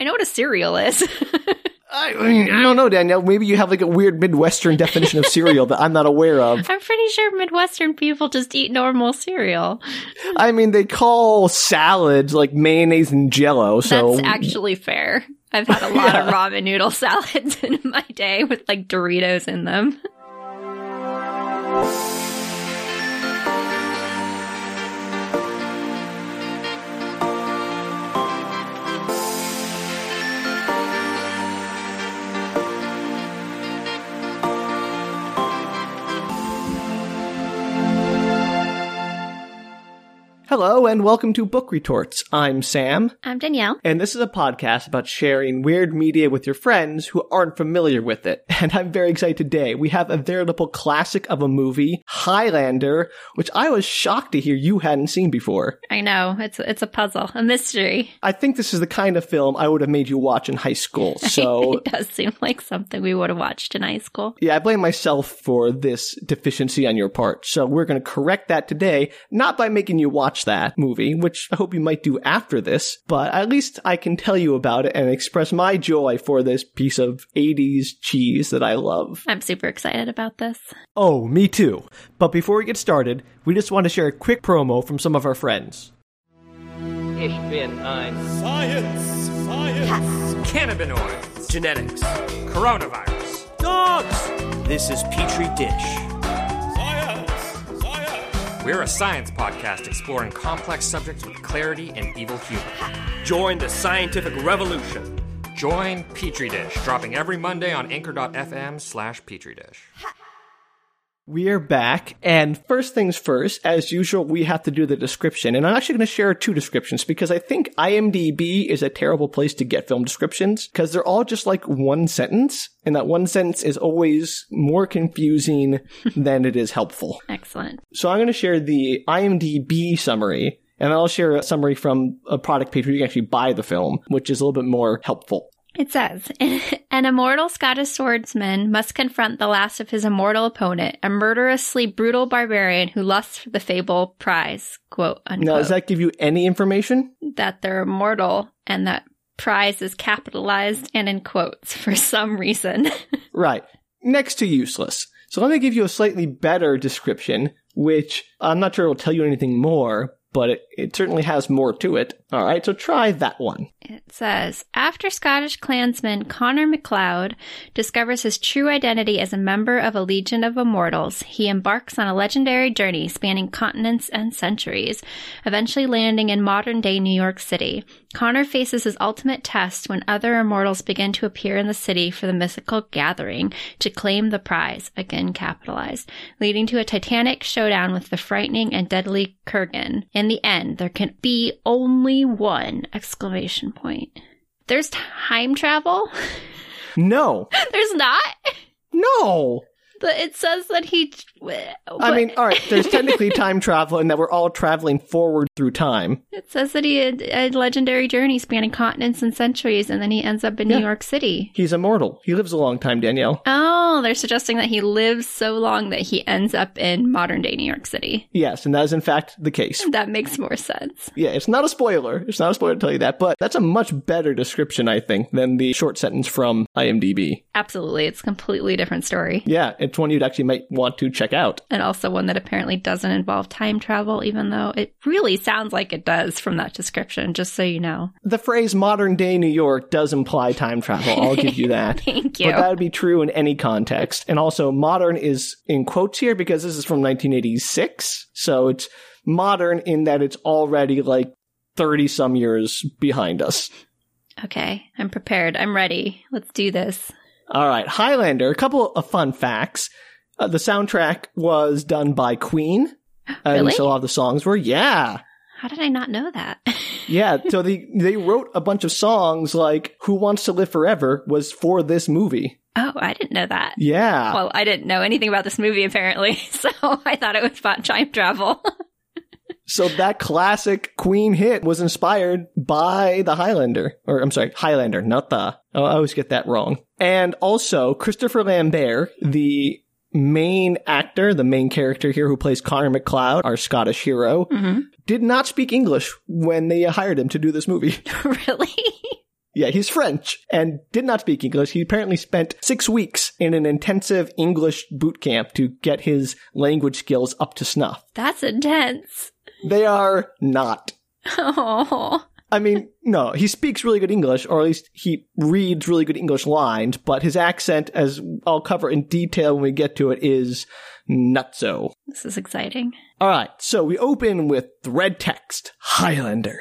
I know what a cereal is. I, mean, I don't know, Danielle. Maybe you have like a weird Midwestern definition of cereal that I'm not aware of. I'm pretty sure Midwestern people just eat normal cereal. I mean, they call salads like mayonnaise and jello, so. That's actually fair. I've had a lot of Yeah. ramen noodle salads in my day with like Doritos in them. Hello and welcome to Book Retorts. I'm Sam, I'm Danielle. and this is a podcast about sharing weird media with your friends who aren't familiar with it. And I'm very excited today. We have a veritable classic of a movie, Highlander, which I was shocked to hear you hadn't seen before. I know it's it's a puzzle, a mystery. I think this is the kind of film I would have made you watch in high school. So it does seem like something we would have watched in high school. Yeah, I blame myself for this deficiency on your part. So we're going to correct that today, not by making you watch that movie, which I hope you might do after this, but at least I can tell you about it and express my joy for this piece of 80s cheese that I love. I'm super excited about this. Oh, me too. But before we get started, we just want to share a quick promo from some of our friends. Ich bin ein Science! Science! Cannabinoids, genetics, coronavirus, dogs. This is Petri Dish. We're a science podcast exploring complex subjects with clarity and evil humor. Join the scientific revolution. Join Petri Dish, dropping every Monday on anchor.fm slash Petri Dish. We are back, and first things first, as usual, we have to do the description. And I'm actually going to share two descriptions because I think IMDb is a terrible place to get film descriptions because they're all just like one sentence, and that one sentence is always more confusing than it is helpful. Excellent. So I'm going to share the IMDb summary, and I'll share a summary from a product page where you can actually buy the film, which is a little bit more helpful. It says An immortal Scottish swordsman must confront the last of his immortal opponent, a murderously brutal barbarian who lusts for the fable prize. Quote unquote. Now, does that give you any information? that they're immortal and that prize is capitalized and in quotes for some reason. Right. Next to useless. So let me give you a slightly better description, which I'm not sure will tell you anything more, but it, it certainly has more to it. All right, so try that one. It says After Scottish clansman Connor MacLeod discovers his true identity as a member of a legion of immortals, he embarks on a legendary journey spanning continents and centuries, eventually landing in modern day New York City. Connor faces his ultimate test when other immortals begin to appear in the city for the mythical gathering to claim the prize, again capitalized, leading to a titanic showdown with the frightening and deadly Kurgan. In the end, there can be only one exclamation point. There's time travel? No. There's not? No. It says that he. I mean, all right, there's technically time travel and that we're all traveling forward through time. it says that he had a legendary journey spanning continents and centuries, and then he ends up in Yeah. New York City. He's immortal. He lives a long time, Danielle. Oh, they're suggesting that he lives so long that he ends up in modern day New York City. Yes, and that is in fact the case. That makes more sense. Yeah, it's not a spoiler. It's not a spoiler to tell you that, but that's a much better description, I think, than the short sentence from IMDb. Absolutely. It's a completely different story. Yeah, it's one you'd actually might want to check out. And also one that apparently doesn't involve time travel, even though it really sounds like it does from that description, just so you know. The phrase modern day New York does imply time travel. I'll give you that. Thank you. But that would be true in any context. And also, modern is in quotes here because this is from 1986. So it's modern in that it's already like 30 some years behind us. Okay, I'm prepared. I'm ready. Let's do this. All right, Highlander, a couple of fun facts. Uh, the soundtrack was done by Queen. And Really? so a lot of the songs were, yeah. How did I not know that? Yeah, so they they wrote a bunch of songs like "Who Wants to Live Forever" was for this movie. oh, I didn't know that. Yeah, Well, I didn't know anything about this movie apparently, so I thought it was about time travel. so that classic Queen hit was inspired by the Highlander, or I'm sorry, Highlander, not the. Oh, I always get that wrong. And also Christopher Lambert, the main actor, the main character here who plays Connor McLeod, our Scottish hero, Mhm. did not speak English when they hired him to do this movie. really? Yeah, he's French and did not speak English. He apparently spent six weeks in an intensive English boot camp to get his language skills up to snuff. That's intense. They are not. Oh. I mean, no, he speaks really good English, or at least he reads really good English lines, but his accent, as I'll cover in detail when we get to it, is nutso. This is exciting. All right, so we open with the red text, Highlander.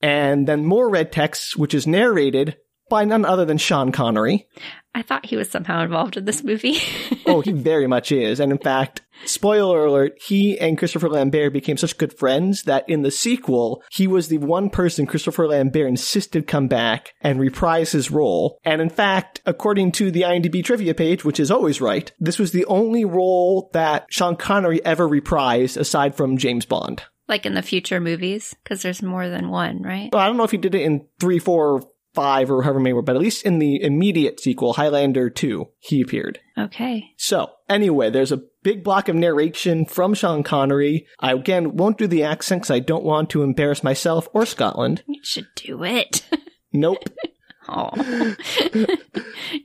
And then more red text, which is narrated by none other than Sean Connery. I thought he was somehow involved in this movie. Oh, he very much is. And in fact, spoiler alert, he and Christopher Lambert became such good friends that in the sequel, he was the one person Christopher Lambert insisted come back and reprise his role. And in fact, according to the IMDb trivia page, which is always right, this was the only role that Sean Connery ever reprised aside from James Bond. like in the future movies, because there's more than one, right? Well, I don't know if he did it in three, four, five, or however many were, but at least in the immediate sequel, Highlander 2, he appeared. Okay. So, anyway, there's a big block of narration from Sean Connery. I again won't do the accent 'cause I don't want to embarrass myself or Scotland. You should do it. Nope. Oh.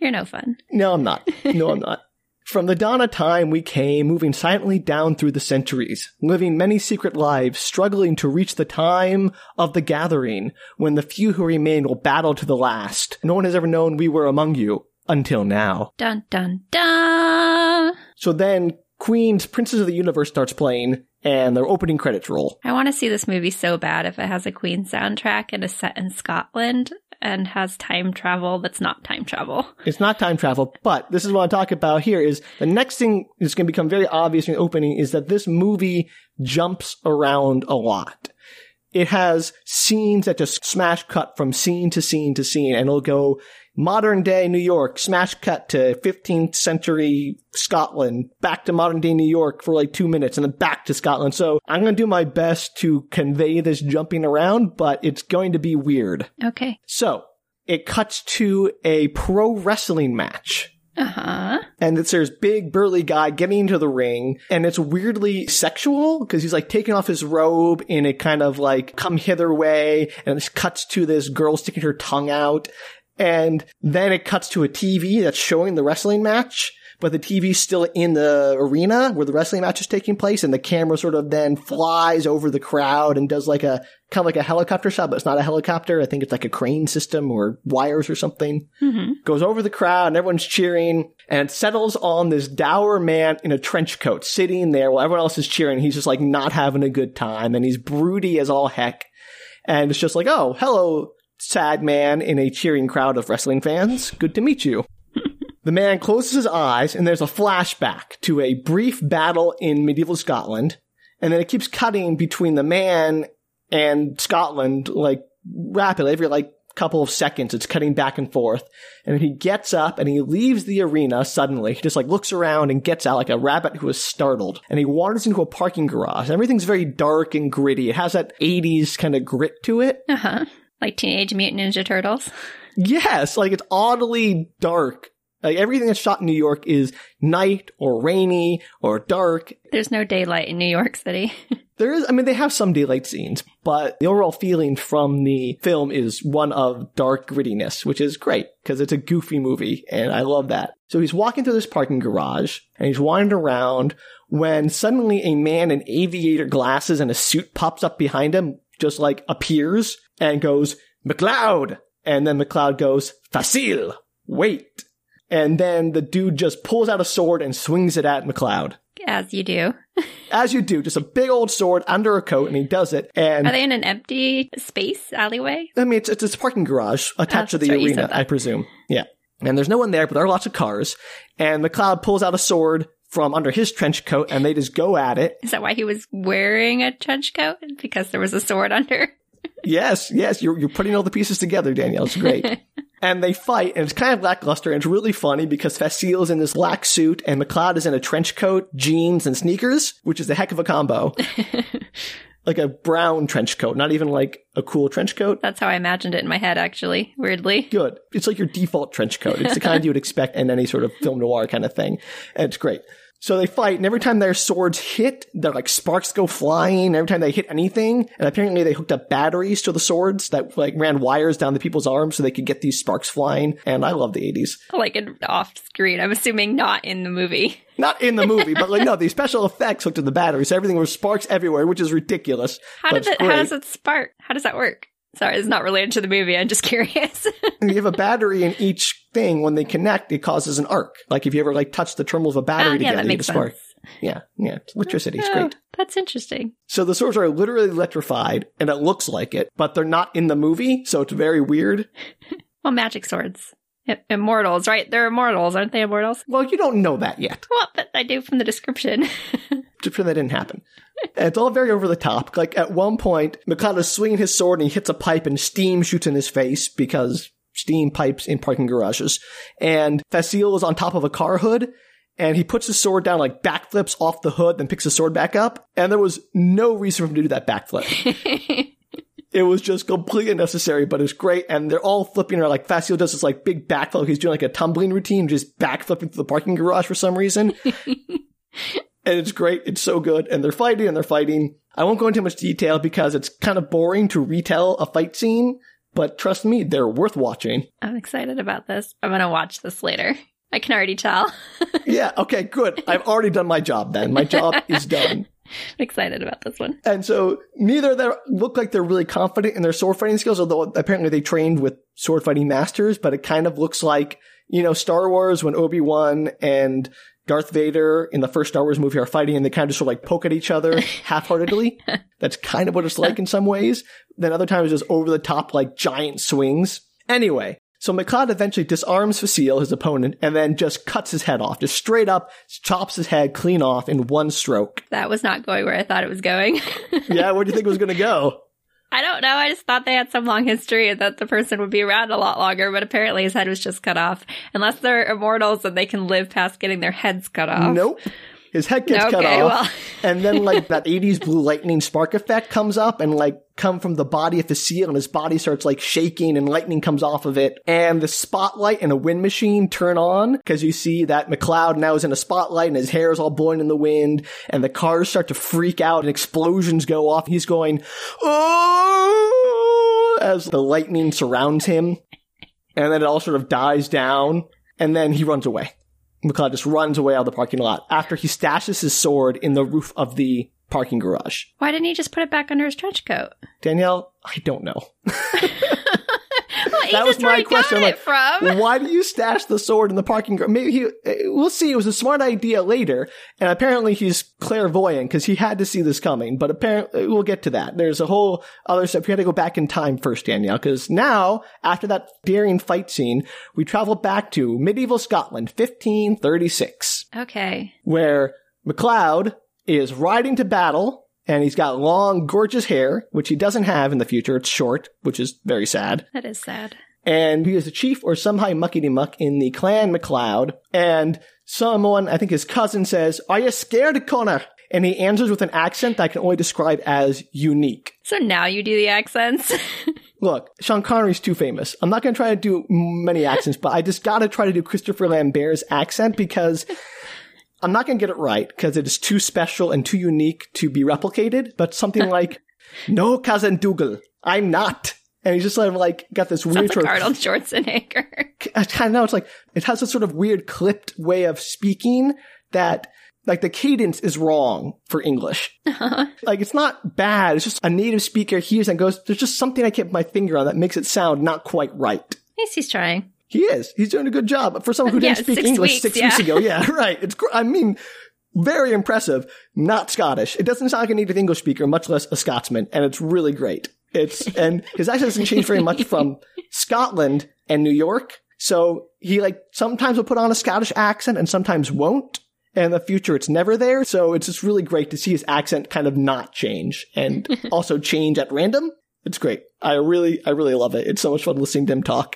You're no fun. No, I'm not. No, I'm not. From the dawn of time we came, moving silently down through the centuries, living many secret lives, struggling to reach the time of the gathering, when the few who remain will battle to the last. No one has ever known we were among you, until now. Dun dun dun. So then, Queen's Princess of the Universe starts playing, and their opening credits roll. I want to see this movie so bad if it has a Queen soundtrack and is set in Scotland and has time travel that's not time travel. It's not time travel, but this is what I'm talking about here is the next thing that's going to become very obvious in the opening is that this movie jumps around a lot. It has scenes that just smash cut from scene to scene to scene and it'll go modern day New York, smash cut to 15th century Scotland, back to modern day New York for like two minutes and then back to Scotland. So I'm going to do my best to convey this jumping around, but it's going to be weird. Okay. So it cuts to a pro wrestling match. Uh huh. And it's there's big burly guy getting into the ring, and it's weirdly sexual because he's like taking off his robe in a kind of like come hither way, and it cuts to this girl sticking her tongue out, and then it cuts to a TV that's showing the wrestling match. But the TV's still in the arena where the wrestling match is taking place, and the camera sort of then flies over the crowd and does like a kind of like a helicopter shot, but it's not a helicopter. I think it's like a crane system or wires or something mm-hmm. goes over the crowd and everyone's cheering and it settles on this dour man in a trench coat sitting there while everyone else is cheering. He's just like not having a good time and he's broody as all heck. And it's just like, oh, hello, sad man in a cheering crowd of wrestling fans. Good to meet you. The man closes his eyes and there's a flashback to a brief battle in medieval Scotland. And then it keeps cutting between the man and Scotland like rapidly every like couple of seconds. It's cutting back and forth. And he gets up and he leaves the arena suddenly. He just like looks around and gets out like a rabbit who is startled. And he wanders into a parking garage. Everything's very dark and gritty. It has that 80s kind of grit to it. Uh huh. Like Teenage Mutant Ninja Turtles. Yes, like it's oddly dark. Like everything that's shot in New York is night or rainy or dark. There's no daylight in New York City. There is, I mean, they have some daylight scenes, but the overall feeling from the film is one of dark grittiness, which is great because it's a goofy movie and I love that. So he's walking through this parking garage and he's wandering around when suddenly a man in aviator glasses and a suit pops up behind him, just like appears and goes, McLeod! And then McLeod goes, Fasil! Wait! And then the dude just pulls out a sword and swings it at McLeod. As you do. As you do, just a big old sword under a coat, and he does it. And Are they in an empty space alleyway? I mean, it's, it's a parking garage attached Oh, to the that's right, you arena. I presume. Yeah. And there's no one there, but there are lots of cars. And McLeod pulls out a sword from under his trench coat, and they just go at it. Is that why he was wearing a trench coat? Because there was a sword under? Yes, yes, you're, you're putting all the pieces together, Danielle. It's great. and they fight, and it's kind of lackluster, and it's really funny because Fasil is in this black suit, and McLeod is in a trench coat, jeans, and sneakers, which is a heck of a combo. like a brown trench coat, not even like a cool trench coat. That's how I imagined it in my head, actually, weirdly. Good. It's like your default trench coat. It's the kind you would expect in any sort of film noir kind of thing. And it's great. So they fight, and every time their swords hit, they're like sparks go flying. Every time they hit anything, and apparently they hooked up batteries to the swords that like ran wires down the people's arms so they could get these sparks flying. And I love the 80s. Like off screen. I'm assuming not in the movie. Not in the movie, but like no, these special effects hooked to the batteries. So everything was sparks everywhere, which is ridiculous. How it? How does it spark? How does that work? Sorry, it's not related to the movie. I'm just curious. You have a battery in each thing. When they connect, it causes an arc. Like if you ever like touch the terminal of a battery Ah, yeah, together, that you makes get a spark. sense. Yeah, yeah. Electricity. It's Oh, great. That's interesting. So the swords are literally electrified, and it looks like it, but they're not in the movie, so it's very weird. Well, magic swords. Immortals, right? They're immortals, aren't they immortals? Well, you don't know that yet. Well, but I do from the description. Just pretend that didn't happen. And it's all very over the top. Like at one point, is swinging his sword and he hits a pipe and steam shoots in his face because steam pipes in parking garages. And Fasil is on top of a car hood and he puts his sword down, like backflips off the hood, then picks his sword back up. And there was no reason for him to do that backflip. It was just completely unnecessary, but it's great. And they're all flipping around. Like Fasil does this like big backflip. He's doing like a tumbling routine, just backflipping through the parking garage for some reason. and it's great. It's so good. And they're fighting and they're fighting. I won't go into much detail because it's kind of boring to retell a fight scene, but trust me, they're worth watching. I'm excited about this. I'm going to watch this later. I can already tell. yeah. Okay. Good. I've already done my job then. My job is done. I'm excited about this one. And so neither of them look like they're really confident in their sword fighting skills, although apparently they trained with sword fighting masters, but it kind of looks like, you know, Star Wars when Obi-Wan and Darth Vader in the first Star Wars movie are fighting and they kind of just sort of like poke at each other half-heartedly. That's kind of what it's like in some ways. Then other times just over the top like giant swings. Anyway, so McLeod eventually disarms Fasil, his opponent, and then just cuts his head off, just straight up chops his head clean off in one stroke. That was not going where I thought it was going. Yeah, where do you think it was going to go? I don't know. I just thought they had some long history and that the person would be around a lot longer, but apparently his head was just cut off. Unless they're immortals and they can live past getting their heads cut off. Nope. His head gets cut off. well. and then like that 80s blue lightning spark effect comes up and like come from the body of the seal and his body starts like shaking and lightning comes off of it. And the spotlight and a wind machine turn on because you see that McLeod now is in a spotlight and his hair is all blowing in the wind and the cars start to freak out and explosions go off. He's going, oh, as the lightning surrounds him. And then it all sort of dies down and then he runs away. McLeod just runs away out of the parking lot after he stashes his sword in the roof of the parking garage. Why didn't he just put it back under his trench coat? Danielle, I don't know. Well, That was my question. Got from. Why do you stash the sword in the parking garage? Maybe he, we'll see. It was a smart idea later. And apparently he's clairvoyant because he had to see this coming. But apparently we'll get to that. There's a whole other stuff. We had to go back in time first, Danielle, because now after that daring fight scene, we travel back to medieval Scotland, 1536. Okay. where McLeod is riding to battle and he's got long, gorgeous hair, which he doesn't have in the future. It's short, which is very sad. That is sad. And he is the chief or some high muckety muck in the clan McLeod. And someone, I think his cousin says, Are you scared, Connor? And he answers with an accent that I can only describe as unique. So now you do the accents. Look, Sean Connery's too famous. I'm not going to try to do many accents, but I just got to try to do Christopher Lambert's accent because I'm not going to get it right because it is too special and too unique to be replicated. But something like, "No, cousin Dougal, I'm not," and he's just sort of like got this weird Sounds sort like of Arnold Schwarzenegger. I kind of know it's like it has a sort of weird clipped way of speaking that like the cadence is wrong for English. Uh-huh. Like it's not bad. It's just a native speaker hears and goes, there's just something I can't put my finger on that makes it sound not quite right. At least he's trying. He is. He's doing a good job. For someone who didn't speak six English weeks, six yeah. weeks ago, yeah, right. It's, I mean, very impressive. Not Scottish. It doesn't sound like a native English speaker, much less a Scotsman, and it's really great. It's, and his accent doesn't change very much from Scotland and New York. So he like sometimes will put on a Scottish accent and sometimes won't. And in the future, it's never there. So it's just really great to see his accent kind of not change and also change at random. It's great. I really, I really love it. It's so much fun listening to him talk.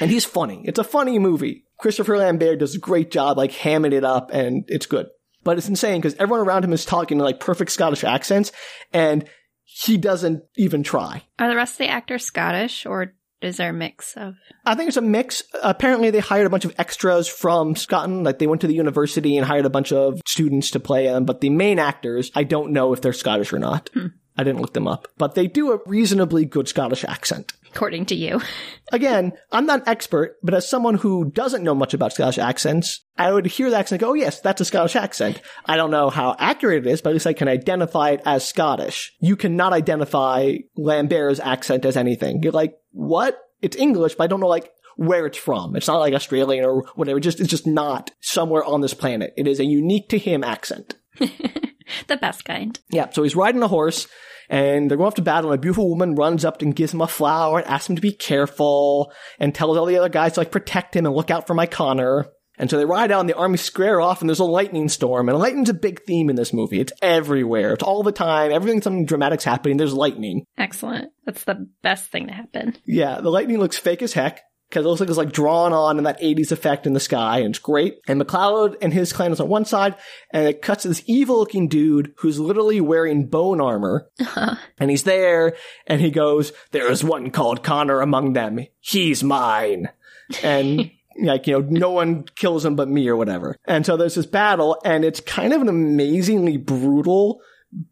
And he's funny. It's a funny movie. Christopher Lambert does a great job, like hamming it up, and it's good. But it's insane because everyone around him is talking in like perfect Scottish accents, and he doesn't even try. Are the rest of the actors Scottish or is there a mix of? I think it's a mix. Apparently, they hired a bunch of extras from Scotland. Like they went to the university and hired a bunch of students to play them. But the main actors, I don't know if they're Scottish or not. Hmm. I didn't look them up, but they do a reasonably good Scottish accent. According to you. Again, I'm not an expert, but as someone who doesn't know much about Scottish accents, I would hear the accent and go, oh yes, that's a Scottish accent. I don't know how accurate it is, but at least I can identify it as Scottish. You cannot identify Lambert's accent as anything. You're like, what? It's English, but I don't know like where it's from. It's not like Australian or whatever. Just, it's just not somewhere on this planet. It is a unique to him accent. The best kind. Yeah, so he's riding a horse and they're going off to battle and a beautiful woman runs up and gives him a flower and asks him to be careful and tells all the other guys to like protect him and look out for my Connor. And so they ride out and the army square off and there's a lightning storm and lightning's a big theme in this movie. It's everywhere. It's all the time. Everything something dramatic's happening. There's lightning. Excellent. That's the best thing to happen. Yeah, the lightning looks fake as heck because it looks like it's like drawn on in that 80s effect in the sky and it's great. And McLeod and his clan is on one side and it cuts to this evil looking dude who's literally wearing bone armor. Uh-huh. And he's there and he goes, there is one called Connor among them. He's mine. And like, you know, no one kills him but me or whatever. And so there's this battle and it's kind of an amazingly brutal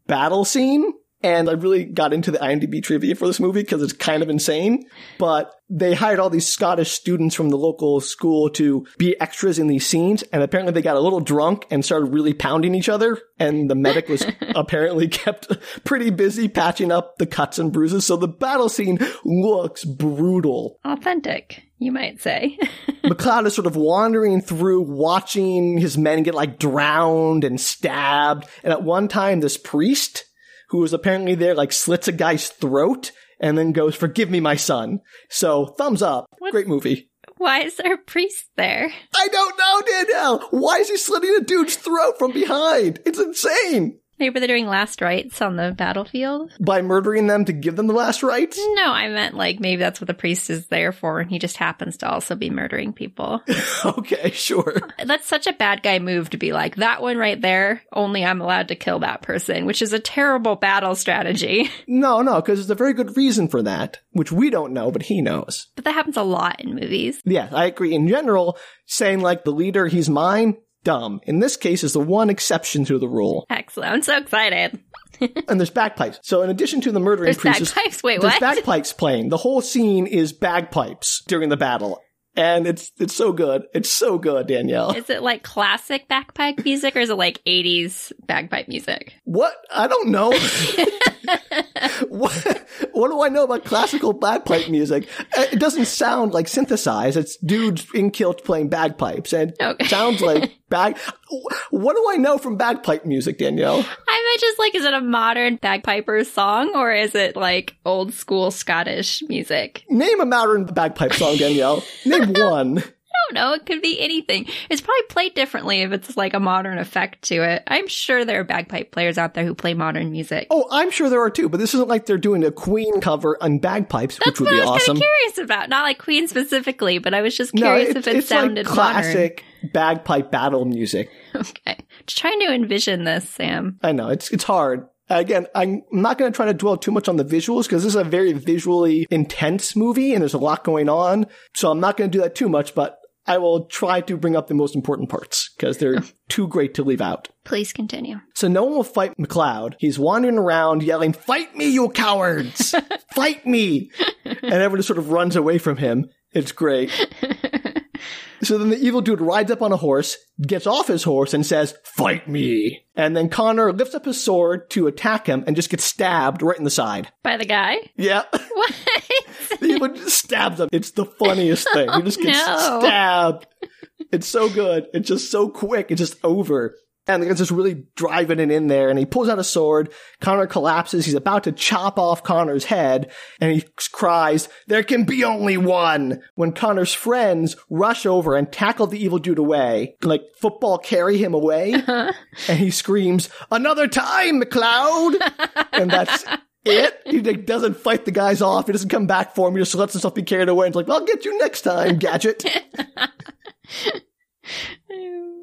battle scene. And I really got into the IMDb trivia for this movie because it's kind of insane. But they hired all these Scottish students from the local school to be extras in these scenes. And apparently they got a little drunk and started really pounding each other. And the medic was apparently kept pretty busy patching up the cuts and bruises. So the battle scene looks brutal. Authentic, you might say. McLeod is sort of wandering through, watching his men get like drowned and stabbed. And at one time, this priest who was apparently there like slits a guy's throat and then goes, forgive me, my son. So thumbs up. Great movie. Why is there a priest there? I don't know, Danielle. Why is he slitting a dude's throat from behind? It's insane. Maybe they're doing last rites on the battlefield? By murdering them to give them the last rites? No, I meant like maybe that's what the priest is there for, and he just happens to also be murdering people. okay, sure. That's such a bad guy move to be like, that one right there, only I'm allowed to kill that person, which is a terrible battle strategy. No, no, because there's a very good reason for that, which we don't know, but he knows. But that happens a lot in movies. Yes, I agree. In general, saying like the leader, he's mine, dumb. In this case, is the one exception to the rule. Excellent. I'm so excited. And there's bagpipes. So in addition to the murdering There's priests, bagpipes? Wait, there's what? bagpipes playing. The whole scene is bagpipes during the battle. And it's it's so good. It's so good, Danielle. Is it like classic bagpipe music or is it like 80s bagpipe music? What? I don't know. what, what do I know about classical bagpipe music? Uh, It doesn't sound like synthesized. It's dudes in kilts playing bagpipes. And it Okay. sounds like bag. What do I know from bagpipe music, Danielle? I'm just like, is it a modern bagpiper song or is it like old school Scottish music? Name a modern bagpipe song, Danielle. Name one. Don't know. It could be anything. It's probably played differently if it's like a modern effect to it. I'm sure there are bagpipe players out there who play modern music. Oh, I'm sure there are too, but this isn't like they're doing a Queen cover on bagpipes, That's which would what be I was awesome. kind of curious about. Not like Queen specifically, but I was just No, curious if it sounded like classic bagpipe battle music. modern. Okay. Just trying to envision this, Sam. I know it's it's hard. Again, I'm not going to try to dwell too much on the visuals because this is a very visually intense movie and there's a lot going on. So I'm not going to do that too much, but I will try to bring up the most important parts because they're too great to leave out. Please continue. So no one will fight McLeod. He's wandering around yelling, "Fight me, you cowards! Fight me!" And everyone just sort of runs away from him. It's great. So then the evil dude rides up on a horse, gets off his horse, and says, Fight me. And then Connor lifts up his sword to attack him and just gets stabbed right in the side. By the guy? Yeah. What? the evil just stabs him. It's the funniest thing. He oh, just gets No. stabbed. It's so good. It's just so quick. It's just over. And the guy's just really driving it in there, and he pulls out a sword. Connor collapses. He's about to chop off Connor's head, and he cries, There can be only one! When Connor's friends rush over and tackle the evil dude away, like football carry him away, uh-huh. and he screams, Another time, McLeod! and that's it. He like, doesn't fight the guys off. He doesn't come back for him. He just lets himself be carried away. And it's like, I'll get you next time, Gadget.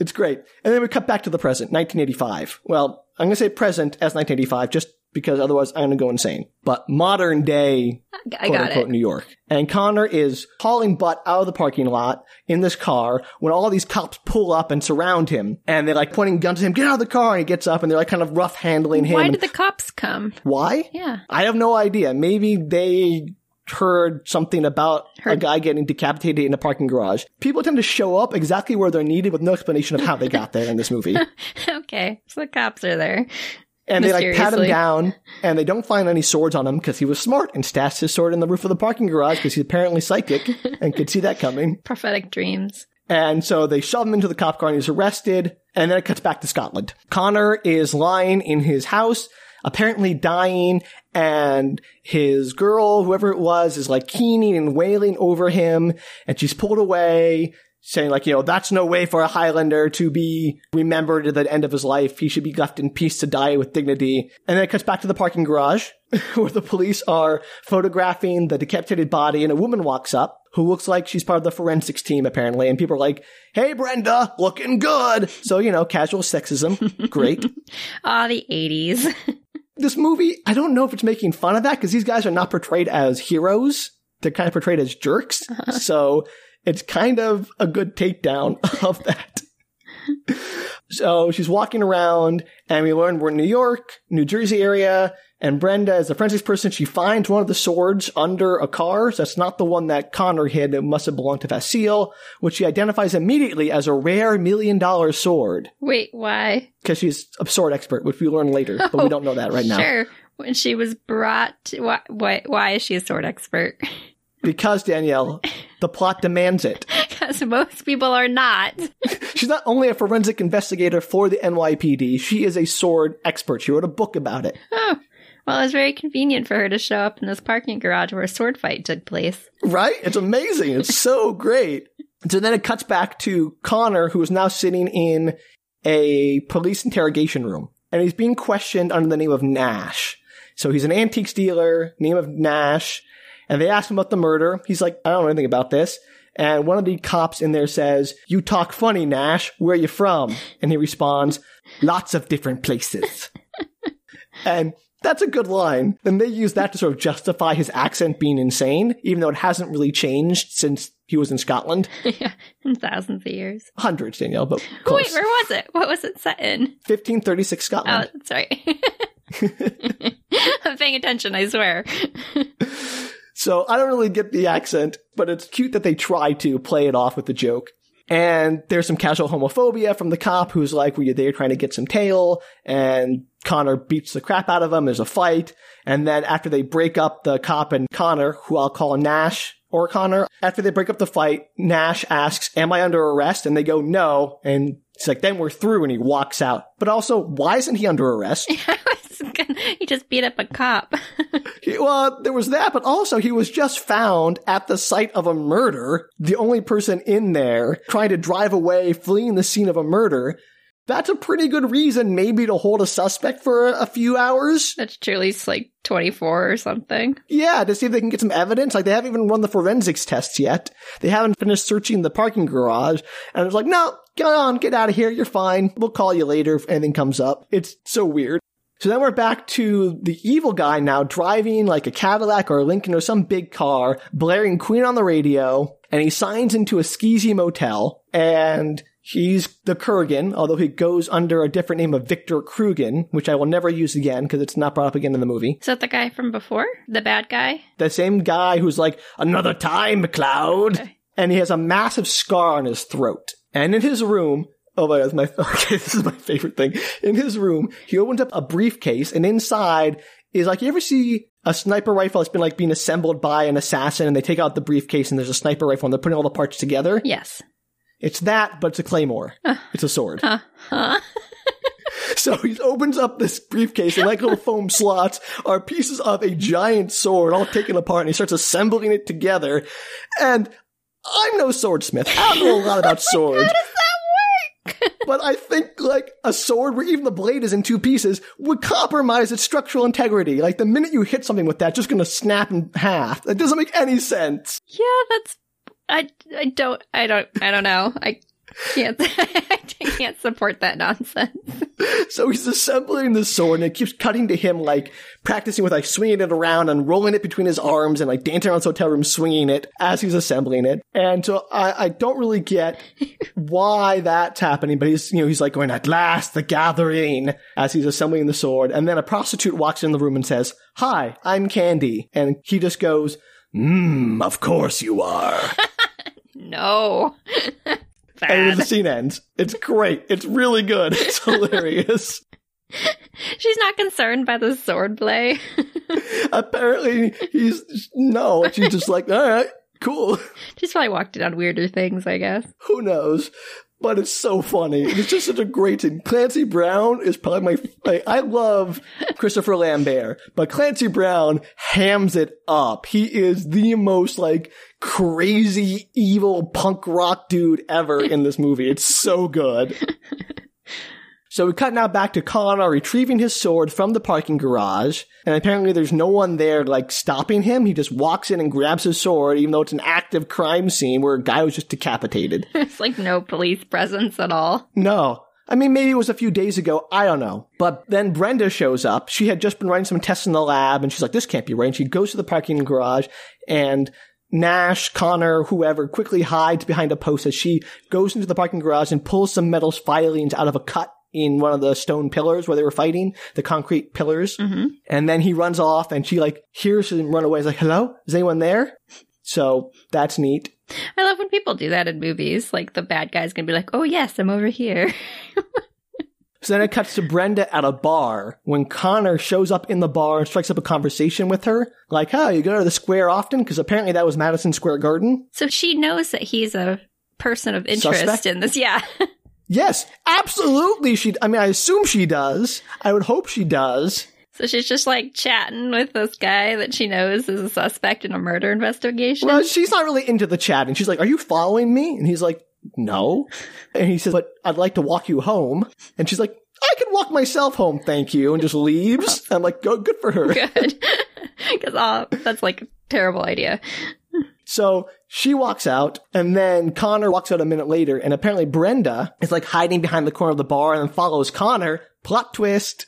it's great. And then we cut back to the present, 1985. Well, I'm going to say present as 1985 just because otherwise I'm going to go insane. But modern day, I quote got unquote, it. New York. And Connor is hauling butt out of the parking lot in this car when all these cops pull up and surround him. And they're like pointing guns at him, get out of the car. And he gets up and they're like kind of rough handling him. Why did the cops come? Why? Yeah. I have no idea. Maybe they heard something about a guy getting decapitated in a parking garage. People tend to show up exactly where they're needed with no explanation of how they got there in this movie. okay. So the cops are there. And they like pat him down and they don't find any swords on him because he was smart and stashed his sword in the roof of the parking garage because he's apparently psychic and could see that coming. Prophetic dreams. And so they shove him into the cop car and he's arrested. And then it cuts back to Scotland. Connor is lying in his house, apparently dying, and his girl, whoever it was, is like keening and wailing over him, and she's pulled away, saying like, you know, that's no way for a Highlander to be remembered at the end of his life. He should be left in peace to die with dignity. And then it cuts back to the parking garage where the police are photographing the decapitated body and a woman walks up who looks like she's part of the forensics team apparently. And people are like, Hey, Brenda, looking good. So, you know, casual sexism. Great. Ah, the 80s. this movie, I don't know if it's making fun of that because these guys are not portrayed as heroes. They're kind of portrayed as jerks. Uh-huh. So it's kind of a good takedown of that. so she's walking around and we learn we're in New York, New Jersey area. And Brenda is a forensics person. She finds one of the swords under a car. So that's not the one that Connor hid. It must have belonged to Fasil, which she identifies immediately as a rare million dollar sword Wait, why? because she's a sword expert, which we learn later, but we oh, don't know that right now. Sure. When she was brought, to, why, why, why is she a sword expert? Because Danielle, the plot demands it. Because most people are not. She's not only a forensic investigator for the NYPD, she is a sword expert. She wrote a book about it. Oh, well, it was very convenient for her to show up in this parking garage where a sword fight took place. Right? It's amazing. It's so great. So then it cuts back to Connor, who is now sitting in a police interrogation room. And he's being questioned under the name of Nash. So he's an antiques dealer, name of Nash. And they ask him about the murder. He's like, I don't know anything about this. And one of the cops in there says, You talk funny, Nash. Where are you from? And he responds, Lots of different places. and that's a good line. And they use that to sort of justify his accent being insane, even though it hasn't really changed since he was in Scotland. yeah, in thousands of years. Hundreds, Danielle, but Oh, close. wait, where was it? What was it set in? 1536 Oh, Scotland. that's right. I'm paying attention, I swear. So I don't really get the accent, but it's cute that they try to play it off with the joke. And there's some casual homophobia from the cop who's like, well, you're there trying to get some tail. And Connor beats the crap out of him. There's a fight. And then after they break up the cop and Connor, who I'll call Nash or Connor, after they break up the fight, Nash asks, am I under arrest? And they go, no. And he's like, then we're through. And he walks out. But also, why isn't he under arrest? he just beat up a cop. He- well, there was that, but also he was just found at the site of a murder, the only person in there trying to drive away, fleeing the scene of a murder. That's a pretty good reason maybe to hold a suspect for a few hours. That's truly like 24 or something. Yeah, to see if they can get some evidence. Like they haven't even run the forensics tests yet. They haven't finished searching the parking garage. And it's like, no, get on, get out of here. You're fine. We'll call you later if anything comes up. It's so weird. So then we're back to the evil guy now driving like a Cadillac or a Lincoln or some big car, blaring Queen on the radio, and he signs into a skeezy motel, and he's the Kurgan, although he goes under a different name of Victor Kruger, which I will never use again because it's not brought up again in the movie. Is that the guy from before? The bad guy? The same guy who's like, another time, McLeod. Okay. And he has a massive scar on his throat. And in his room, oh my god, my, okay, this is my favorite thing. In his room, he opens up a briefcase and inside is like, you ever see a sniper rifle that's been like being assembled by an assassin and they take out the briefcase and there's a sniper rifle and they're putting all the parts together? Yes. It's that, but it's a claymore. It's a sword. Huh. Huh? So he opens up this briefcase, and like little foam slots are pieces of a giant sword all taken apart, and he starts assembling it together. And I'm no swordsmith. I don't know a lot about swords. How does that work? But I think like a sword where even the blade is in two pieces would compromise its structural integrity. Like the minute you hit something with that, it's just gonna snap in half. That doesn't make any sense. yeah, that's. I, I don't I don't I don't know. I Can't, I can't support that nonsense. So he's assembling the sword and it keeps cutting to him like practicing with like swinging it around and rolling it between his arms and like dancing around his hotel room swinging it as he's assembling it. And so I, I don't really get why that's happening, but he's, you know, he's like going, at last, the gathering as he's assembling the sword. And then a prostitute walks in the room and says, hi, I'm Candy. And he just goes, mmm, of course you are. No. and the scene ends. It's great. It's really good. It's hilarious. She's not concerned by the sword play. Apparently, he's no. She's just like, all right, cool. She's probably walked it on weirder things, I guess. Who knows? But it's so funny. It's just such a great scene. Clancy Brown is probably my. I love Christopher Lambert, but Clancy Brown hams it up. He is the most like crazy evil punk rock dude ever in this movie. It's so good. So we cut now back to Connor retrieving his sword from the parking garage, and apparently there's no one there like stopping him. He just walks in and grabs his sword, even though it's an active crime scene where a guy was just decapitated. It's like no police presence at all. no. I mean, maybe it was a few days ago. I don't know. But then Brenda shows up. She had just been running some tests in the lab, and she's like, this can't be right. And she goes to the parking garage, and Nash, Connor, whoever quickly hides behind a post as she goes into the parking garage and pulls some metal filings out of a cut in one of the stone pillars where they were fighting, the concrete pillars. Mm-hmm. And then he runs off and she like hears him run away. He's like, hello? Is anyone there? So that's neat. I love when people do that in movies. Like the bad guy's gonna be like, "Oh yes, I'm over here." So then it cuts to Brenda at a bar when Connor shows up in the bar and strikes up a conversation with her. Like, oh, you go to the square often? Because apparently that was Madison Square Garden. So she knows that he's a person of interest Suspect? in this. Yeah. Yes, absolutely. She, I mean, I assume she does. I would hope she does. so she's just like chatting with this guy that she knows is a suspect in a murder investigation. Well, she's not really into the chat. And she's like, are you following me? And he's like, no. And he says, but I'd like to walk you home. And she's like, I can walk myself home, thank you. And just leaves. I'm like, go, good for her. Good. Because oh, that's like a terrible idea. So she walks out, and then Connor walks out a minute later, and apparently Brenda is like hiding behind the corner of the bar and then follows Connor, plot twist,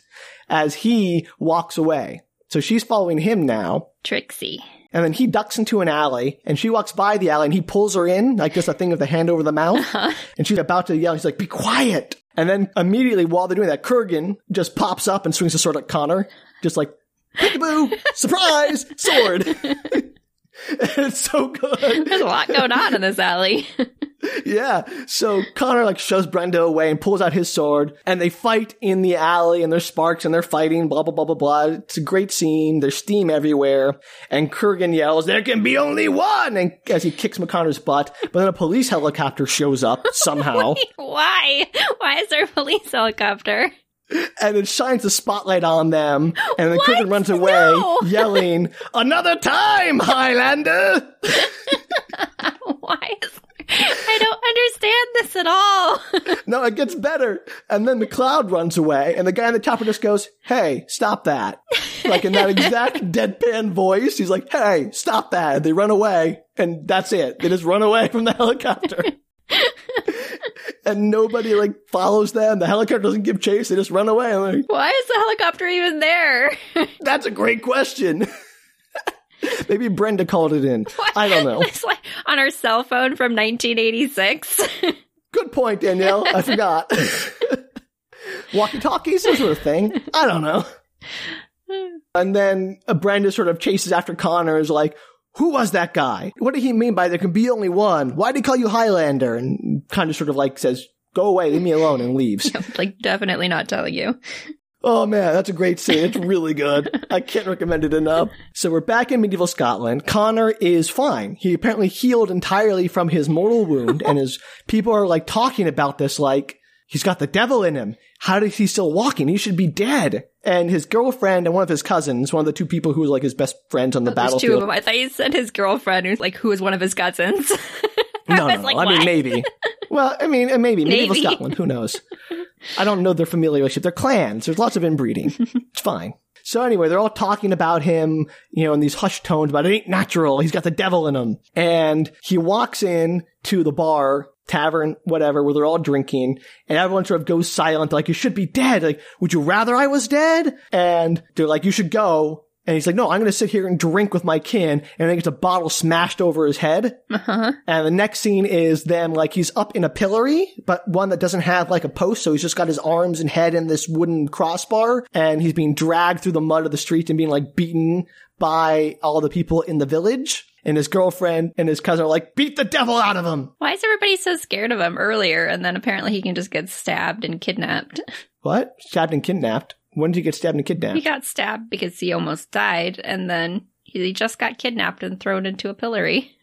as he walks away. So she's following him now. Trixie. And then he ducks into an alley, and she walks by the alley, and he pulls her in, like just a thing of the hand over the mouth. Uh-huh. And she's about to yell. He's like, "Be quiet!" And then immediately, while they're doing that, Kurgan just pops up and swings a sword at Connor, just like, "Peekaboo! Surprise! Sword!" it's so good. There's a lot going on in this alley. Yeah. So Connor like shoves Brenda away and pulls out his sword and they fight in the alley and there's sparks and they're fighting, blah, blah, blah, blah, blah. It's a great scene. There's steam everywhere. And Kurgan yells, there can be only one! And as he kicks McConnor's butt, but then a police helicopter shows up somehow Why? Why is there a police helicopter? And it shines a spotlight on them. And the What? Runs away No. yelling, another time, Highlander! Why is I don't understand this at all. No, it gets better. And then the cloud runs away, and the guy on the chopper just goes, Hey, stop that. Like in that exact deadpan voice, he's like, Hey, stop that. And they run away, and that's it. They just run away from the helicopter. and nobody like follows them. The helicopter doesn't give chase. They just run away. I'm like, Why is the helicopter even there? That's a great question. Maybe Brenda called it in. I don't know. It's like on our cell phone from 1986. Good point, Danielle. I forgot. Walkie talkies, those were a thing. I don't know. And then Brenda sort of chases after Connor, is like, who was that guy? What did he mean by there can be only one? Why did he call you Highlander? And kind of sort of like says, go away, leave me alone, and leaves. like, definitely not telling you. Oh man, that's a great scene. It's really good. I can't recommend it enough. So we're back in medieval Scotland. Connor is fine. He apparently healed entirely from his mortal wound and his people are like talking about this like he's got the devil in him. How is he still walking? He should be dead. And his girlfriend and one of his cousins, one of the two people who was like his best friends on the There's two of battlefield. them. I thought you said his girlfriend, who's like, who is one of his cousins. No, was no, like, I mean what? maybe. Well, I mean, uh, maybe medieval Maybe. Scotland. Who knows? I don't know their familial relationship. They're clans. There's lots of inbreeding. it's fine. So anyway, they're all talking about him, you know, in these hushed tones about it ain't natural. He's got the devil in him. And he walks in to the bar tavern, whatever, where they're all drinking, and everyone sort of goes silent, like, you should be dead. Like, would you rather I was dead? And they're like, you should go. And he's like, no, I'm going to sit here and drink with my kin. And then he gets a bottle smashed over his head. Uh-huh. And the next scene is them like he's up in a pillory, but one that doesn't have like a post. So he's just got his arms and head in this wooden crossbar and he's being dragged through the mud of the street and being like beaten by all the people in the village. And his girlfriend and his cousin are like, beat the devil out of him. Why is everybody so scared of him earlier and then apparently he can just get stabbed and kidnapped? What? Stabbed and kidnapped? When did he get stabbed and kidnapped? He got stabbed because he almost died and then he just got kidnapped and thrown into a pillory.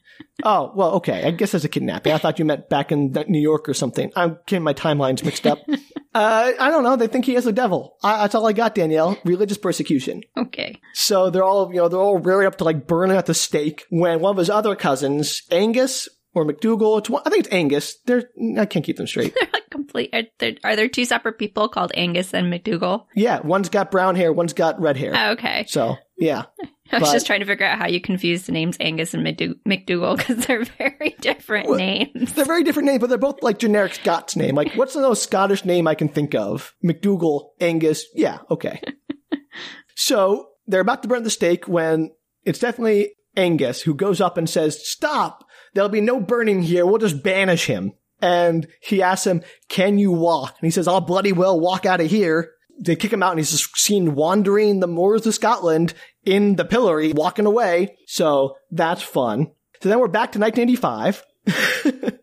Oh, well, okay. I guess as a kidnapping. I thought you meant back in New York or something. I'm getting my timelines mixed up. uh, I don't know. They think he is a devil. I, that's all I got, Danielle. Religious persecution. Okay. So they're all, you know, they're all rearing up to like burning at the stake when one of his other cousins, Angus or McDougal, it's one, I think it's Angus. They're, I can't keep them straight. They're like complete. Are there, are there two separate people called Angus and McDougal? yeah, one's got brown hair, one's got red hair. Oh, okay. So, yeah. I was But- just trying to figure out how you confuse the names Angus and McDou- McDougal because they're very different Well, names. They're very different names, but they're both like generic Scots name. Like, what's the most Scottish name I can think of? McDougal, Angus. Yeah, okay. so they're about to burn the stake when it's definitely Angus who goes up and says, Stop! There'll be no burning here. We'll just banish him. And he asks him, Can you walk? And he says, I'll bloody well walk out of here. They kick him out and he's just seen wandering the moors of Scotland in the pillory, walking away. So that's fun. So then we're back to 1985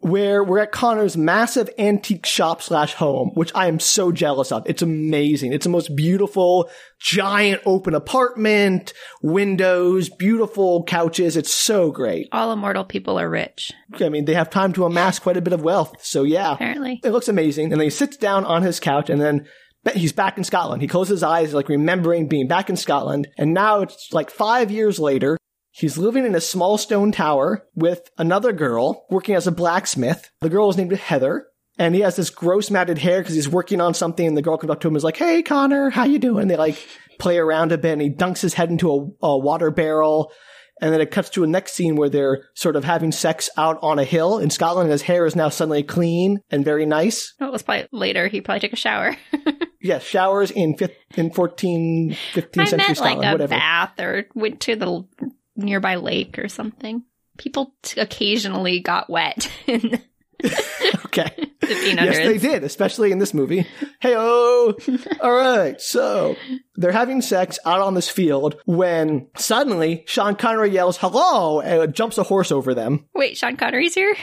where we're at Connor's massive antique shop slash home, which I am so jealous of. It's amazing. It's the most beautiful, giant open apartment, windows, beautiful couches. It's so great. All immortal people are rich, I mean, they have time to amass quite a bit of wealth. So yeah, apparently. it looks amazing. And then he sits down on his couch and then he's back in Scotland. He closes his eyes, like remembering being back in Scotland. And now it's like five years later. He's living in a small stone tower with another girl working as a blacksmith. The girl is named Heather. And he has this gross matted hair because he's working on something. And the girl comes up to him and is like, Hey, Connor, how you doing? They like play around a bit and he dunks his head into a, a water barrel. And then it cuts to a next scene where they're sort of having sex out on a hill in Scotland. And his hair is now suddenly clean and very nice. Oh, it was probably later. He probably took a shower. Yes, showers in fifth, in 14, 15th I century meant Scotland, like a whatever. bath or went to the nearby lake or something. People t- occasionally got wet in Okay. Yes, they did, especially in this movie. Hey, oh, all right. So they're having sex out on this field when suddenly Sean Connery yells "hello" and jumps a horse over them. Wait, Sean Connery's here?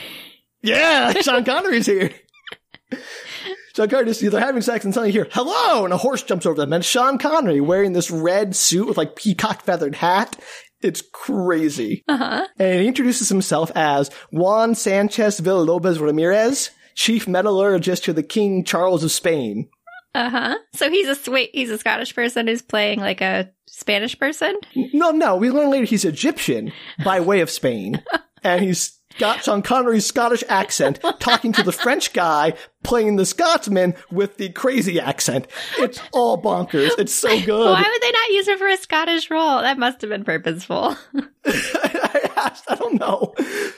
Yeah, Sean Connery's here. Sean Connery, just, they're having sex and suddenly you hear "hello" and a horse jumps over them, and Sean Connery wearing this red suit with like peacock feathered hat. It's crazy. Uh huh. and he introduces himself as Juan Sanchez Villalobos Ramirez, chief metallurgist to the King Charles of Spain. Uh huh. So he's a sweet, he's a Scottish person who's playing like a Spanish person. No, no, we learn later he's Egyptian by way of Spain, and he's got Sean Connery's Scottish accent talking to the French guy playing the Scotsman with the crazy accent. It's all bonkers. It's so good. Why would they not use him for a Scottish role? That must have been purposeful. I asked, I don't know.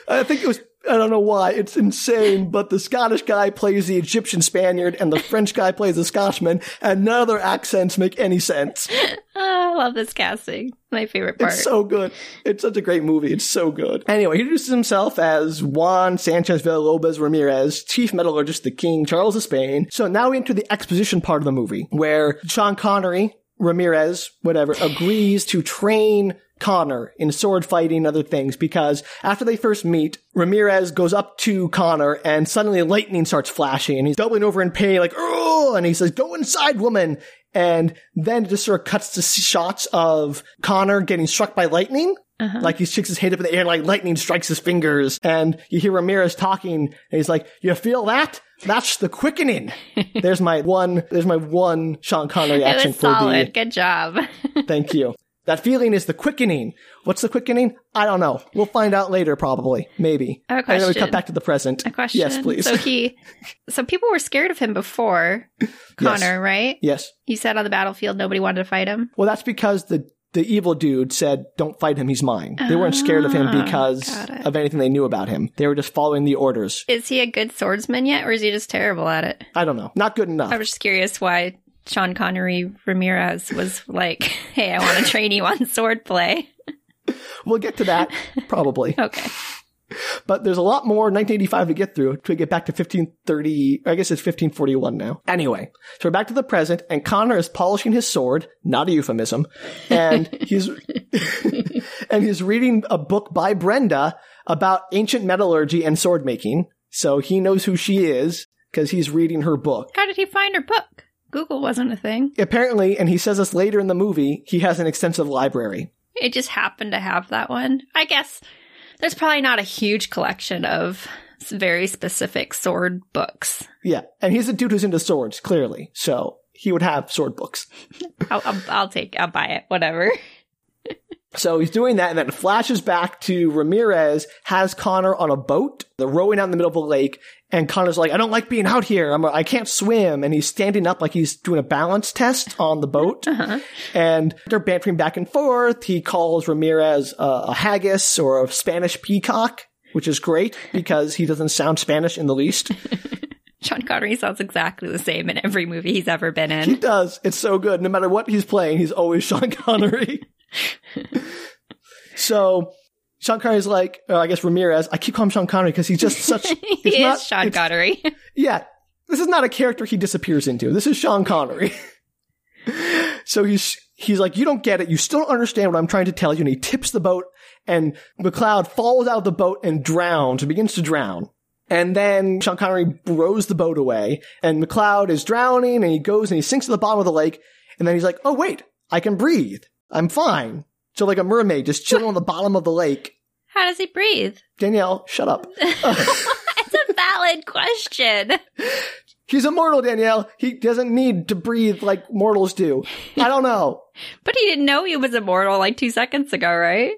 I think it was, I don't know why. It's insane, but the Scottish guy plays the Egyptian Spaniard and the French guy plays the Scotsman, and none of their accents make any sense. oh, I love this casting. My favorite part. It's so good. It's such a great movie. It's so good. Anyway, he introduces himself as Juan Sanchez Villalobos Ramirez, chief metallurgist, the King Charles of Spain. So now we enter the exposition part of the movie, where Sean Connery, Ramirez, whatever, agrees to train Connor in sword fighting and other things because after they first meet, Ramirez goes up to Connor and suddenly lightning starts flashing and he's doubling over in pain like, oh, and he says, go inside, woman. And then it just sort of cuts to shots of Connor getting struck by lightning. Uh-huh. Like he sticks his head up in the air like lightning strikes his fingers. And you hear Ramirez talking and he's like, you feel that? That's the quickening. there's my one, there's my one Sean Connery it accent was for the. Good job. Thank you. That feeling is the quickening. What's the quickening? I don't know. We'll find out later, probably. Maybe. I have a And then we cut back to the present. A question. Yes, please. So he, so people were scared of him before Connor, right? yes. He said on the battlefield nobody wanted to fight him. Well, that's because the the evil dude said, "Don't fight him. He's mine." They weren't scared of him Ah, because it. of anything they knew about him. They were just following the orders. Is he a good swordsman yet, or is he just terrible at it? I don't know. Not good enough. I was just curious why Sean Connery Ramirez was like, "Hey, I want to train you on swordplay." We'll get to that probably. Okay. But there's a lot more 1985 to get through to get back to 1530. I guess it's 1541 now. Anyway, so we're back to the present, and Connor is polishing his sword, not a euphemism, and he's and he's reading a book by Brenda about ancient metallurgy and sword making. So he knows who she is because he's reading her book. How did he find her book? Google wasn't a thing. Apparently, and he says this later in the movie, he has an extensive library. It just happened to have that one. I guess there's probably not a huge collection of very specific sword books. Yeah, and he's a dude who's into swords, clearly. So he would have sword books. I'll, I'll, I'll take, I'll buy it, whatever. So he's doing that, and then it flashes back to Ramirez has Connor on a boat. They're rowing out in the middle of a lake, and Connor's like, "I don't like being out here. I'm, I can't swim." And he's standing up like he's doing a balance test on the boat, and they're bantering back and forth. He calls Ramirez uh, a haggis or a Spanish peacock, which is great because he doesn't sound Spanish in the least. Sean Connery sounds exactly the same in every movie he's ever been in. He does. It's so good. No matter what he's playing, he's always Sean Connery. So Sean Connery's like, I guess Ramirez. I keep calling him Sean Connery because he's just such. he it's is not- Sean Connery. Yeah, this is not a character he disappears into. This is Sean Connery. so he's he's like, you don't get it. You still don't understand what I'm trying to tell you. And he tips the boat, and McLeod falls out of the boat and drowns. begins to drown. And then Sean Connery rows the boat away, and McLeod is drowning, and he goes and he sinks to the bottom of the lake. And then he's like, oh wait, I can breathe. I'm fine. So like a mermaid just chilling on the bottom of the lake. How does he breathe? Danielle, shut up. It's a valid question. He's immortal, Danielle. He doesn't need to breathe like mortals do. I don't know. But he didn't know he was immortal like two seconds ago, right?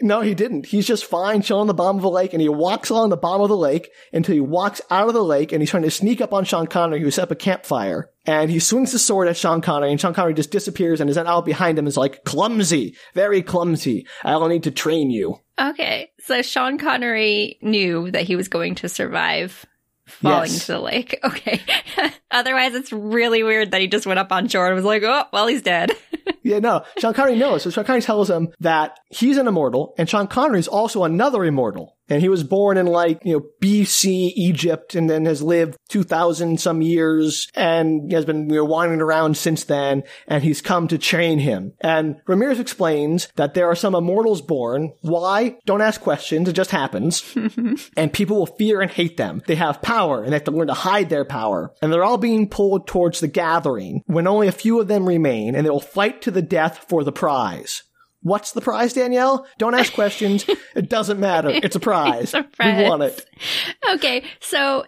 No, he didn't. He's just fine chilling on the bottom of the lake and he walks along the bottom of the lake until he walks out of the lake and he's trying to sneak up on Sean Connery who set up a campfire. And he swings his sword at Sean Connery and Sean Connery just disappears and is then out behind him is like, clumsy, very clumsy. I'll need to train you. Okay, so Sean Connery knew that he was going to survive falling Yes. into the lake. Okay. Otherwise, it's really weird that he just went up on shore and was like, oh, well, he's dead. Yeah, no. Sean Connery knows. So Sean Connery tells him that he's an immortal, and Sean Connery is also another immortal. And he was born in like, you know, BC Egypt and then has lived 2000 some years and has been you know, wandering around since then. And he's come to train him. And Ramirez explains that there are some immortals born. Why? Don't ask questions. It just happens. and people will fear and hate them. They have power and they have to learn to hide their power. And they're all being pulled towards the gathering when only a few of them remain and they will fight to the death for the prize. What's the prize, Danielle? Don't ask questions. it doesn't matter. It's a prize. It's a prize. We want it. okay, so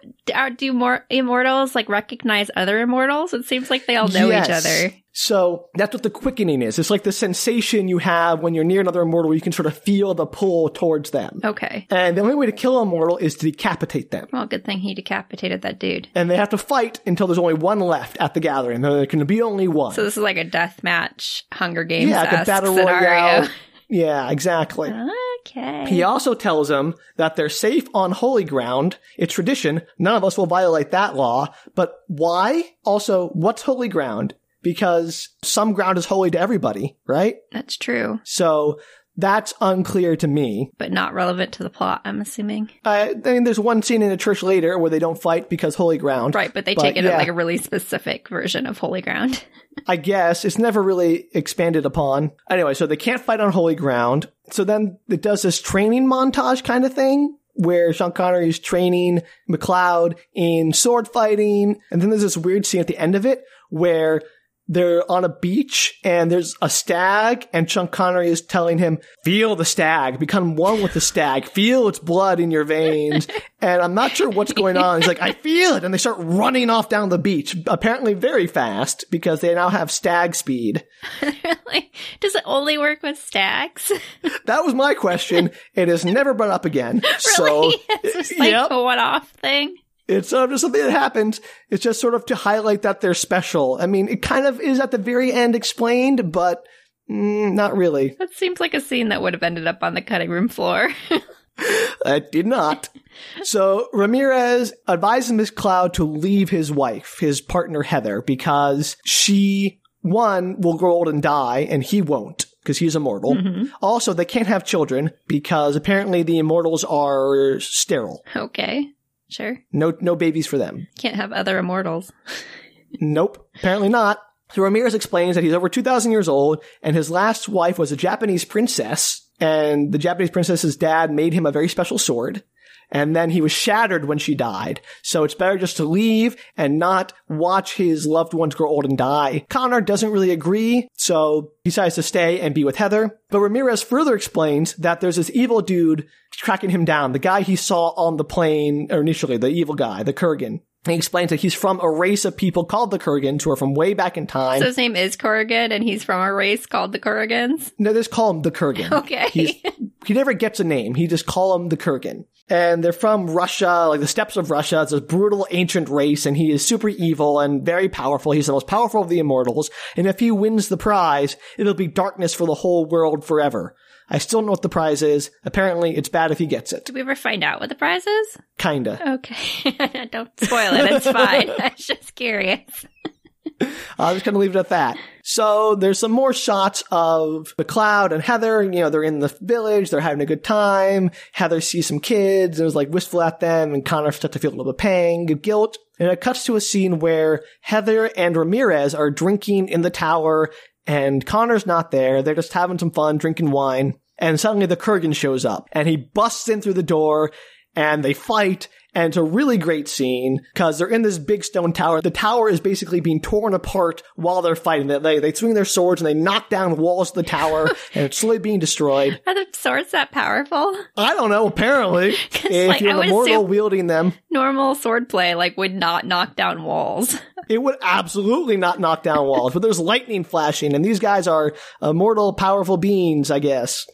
do more immortals like recognize other immortals? It seems like they all know each other. So that's what the quickening is. It's like the sensation you have when you're near another immortal you can sort of feel the pull towards them. Okay. And the only way to kill a mortal is to decapitate them. Well, good thing he decapitated that dude. And they have to fight until there's only one left at the gathering. There can be only one. So this is like a death match, Hunger Games yeah, like a battle royale. Yeah, exactly. Okay. He also tells them that they're safe on holy ground. It's tradition. None of us will violate that law. But why? Also, what's holy ground? Because some ground is holy to everybody, right? That's true, So that's unclear to me. but not relevant to the plot, I'm assuming. I, I mean, there's one scene in the church later where they don't fight because holy ground. Right, but they But, take it yeah. like a really specific version of Holy Ground. I guess it's never really expanded upon. Anyway, so they can't fight on holy ground. So then it does this training montage kind of thing where Sean Connery is training McLeod in sword fighting. And then there's this weird scene at the end of it where they're on a beach and there's a stag and Sean Connery is telling him, feel the stag, become one with the stag, feel its blood in your veins. and I'm not sure what's going on. He's like, I feel it. And they start running off down the beach, apparently very fast because they now have stag speed. like, does it only work with stags? That was my question. It is never brought up again. So it's just like yep. a one-off thing. It's uh, just something that happens. It's just sort of to highlight that they're special. I mean, it kind of is at the very end explained, but Mm, not really. That seems like a scene that would have ended up on the cutting room floor. It did not. So Ramirez advises McLeod to leave his wife, his partner Heather, because she, one, will grow old and die, and he won't, because he's immortal. Also, they can't have children, because apparently the immortals are sterile. okay. Sure. No, no babies for them. Can't have other immortals. Nope, apparently not. So Ramirez explains that he's over 2,000 years old, and his last wife was a Japanese princess, and the Japanese princess's dad made him a very special sword, and then he was shattered when she died. So it's better just to leave and not watch his loved ones grow old and die. Connor doesn't really agree, so he decides to stay and be with Heather. But Ramirez further explains that there's this evil dude tracking him down, the guy he saw on the plane, or initially, the evil guy, the Kurgan. He explains that he's from a race of people called the Kurgans who are from way back in time. So his name is Kurgan and he's from a race called the Kurgans? no, they just call him the Kurgan. Okay. He's, he never gets a name. He just call him the Kurgan. And they're from Russia, like the steppes of Russia. It's a brutal ancient race, and he is super evil and very powerful. He's the most powerful of the immortals. And if he wins the prize, it'll be darkness for the whole world forever. I still don't know what the prize is. Apparently, it's bad if he gets it. Do we ever find out what the prize is? Kinda. Okay. Don't spoil it. It's fine. I was just curious. I'm just gonna leave it at that. So there's some more shots of McLeod and Heather. You know, they're in the village, they're having a good time. Heather sees some kids and is like wistful at them, and Connor starts to feel a little bit of pang of guilt. And it cuts to a scene where Heather and Ramirez are drinking in the tower, and Connor's not there. They're just having some fun, drinking wine. And suddenly the Kurgan shows up, and he busts in through the door, and they fight. And it's a really great scene because they're in this big stone tower. The tower is basically being torn apart while they're fighting. They, they, swing their swords and they knock down the walls of the tower and it's slowly being destroyed. Are the swords that powerful? I don't know, apparently. if like, you're I immortal wielding them, Normal swordplay like would not knock down walls. it would absolutely not knock down walls. But there's lightning flashing and these guys are uh, immortal, powerful beings, I guess.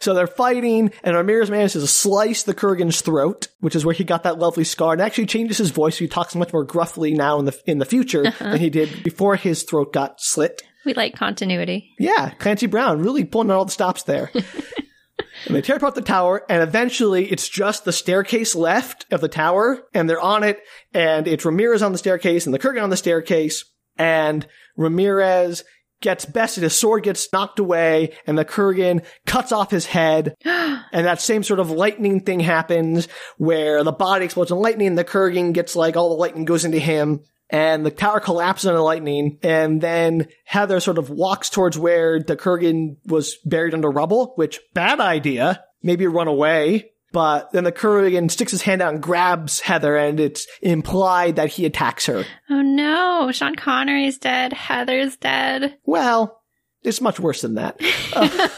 So they're fighting, and Ramirez manages to slice the Kurgan's throat, which is where he got that lovely scar, and actually changes his voice. So he talks much more gruffly now in the in the future than he did before his throat got slit. We like continuity. Yeah, Clancy Brown really pulling out all the stops there. and they tear apart the tower, and eventually it's just the staircase left of the tower, and they're on it, and it's Ramirez on the staircase and the Kurgan on the staircase, and Ramirez gets bested, his sword gets knocked away, and the Kurgan cuts off his head, and that same sort of lightning thing happens, where the body explodes in lightning, and the Kurgan gets like, all the lightning goes into him, and the tower collapses under lightning, and then Heather sort of walks towards where the Kurgan was buried under rubble, which, bad idea. Maybe run away. But then the Kurgan sticks his hand out and grabs Heather, and it's implied that he attacks her. Oh no, Sean Connery's dead. Heather's dead. Well, it's much worse than that. Uh,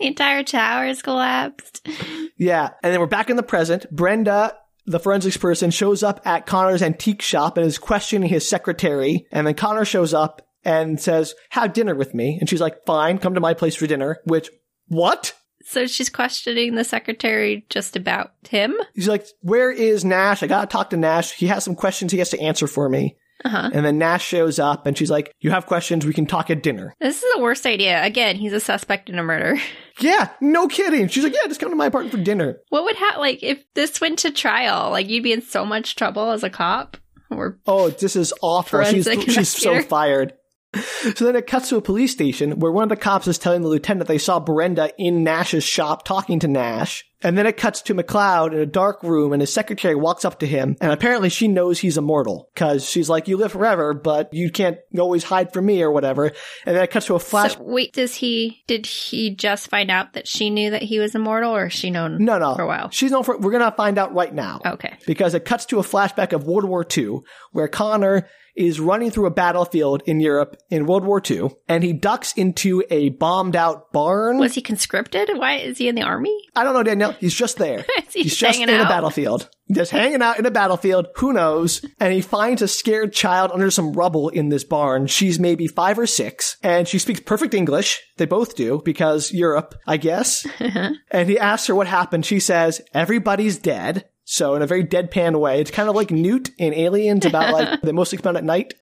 the entire tower is collapsed. Yeah. And then we're back in the present. Brenda, the forensics person, shows up at Connor's antique shop and is questioning his secretary. And then Connor shows up and says, have dinner with me. And she's like, fine, come to my place for dinner. Which, what? So she's questioning the secretary just about him. He's like, where is Nash? I gotta talk to Nash. He has some questions he has to answer for me. Uh-huh. And then Nash shows up and she's like, you have questions. We can talk at dinner. This is the worst idea. Again, he's a suspect in a murder. Yeah, no kidding. She's like, yeah, just come to my apartment for dinner. What would happen, like, if this went to trial? Like, you'd be in so much trouble as a cop? Or, Oh, this is awful. She's, she's so fired. So then it cuts to a police station where one of the cops is telling the lieutenant they saw Brenda in Nash's shop talking to Nash. And then it cuts to McLeod in a dark room and his secretary walks up to him and apparently she knows he's immortal because she's like, you live forever, but you can't always hide from me or whatever. And then it cuts to a flash. so, wait, does he, did he just find out that she knew that he was immortal or has she known no, no. for a while? She's known for, we're going to find out right now. Okay. because it cuts to a flashback of World War II, where Connor is running through a battlefield in Europe in World War II, and he ducks into a bombed out barn. Was he conscripted? Why is he in the army? I don't know, Danielle. He's just there. He He's just in hanging a battlefield. Just hanging out in a battlefield. Who knows? And he finds a scared child under some rubble in this barn. She's maybe five or six, and she speaks perfect English. They both do, because Europe, I guess. Uh-huh. and he asks her what happened. She says, everybody's dead. So in a very deadpan way, it's kind of like Newt in Aliens about like they mostly come out at night.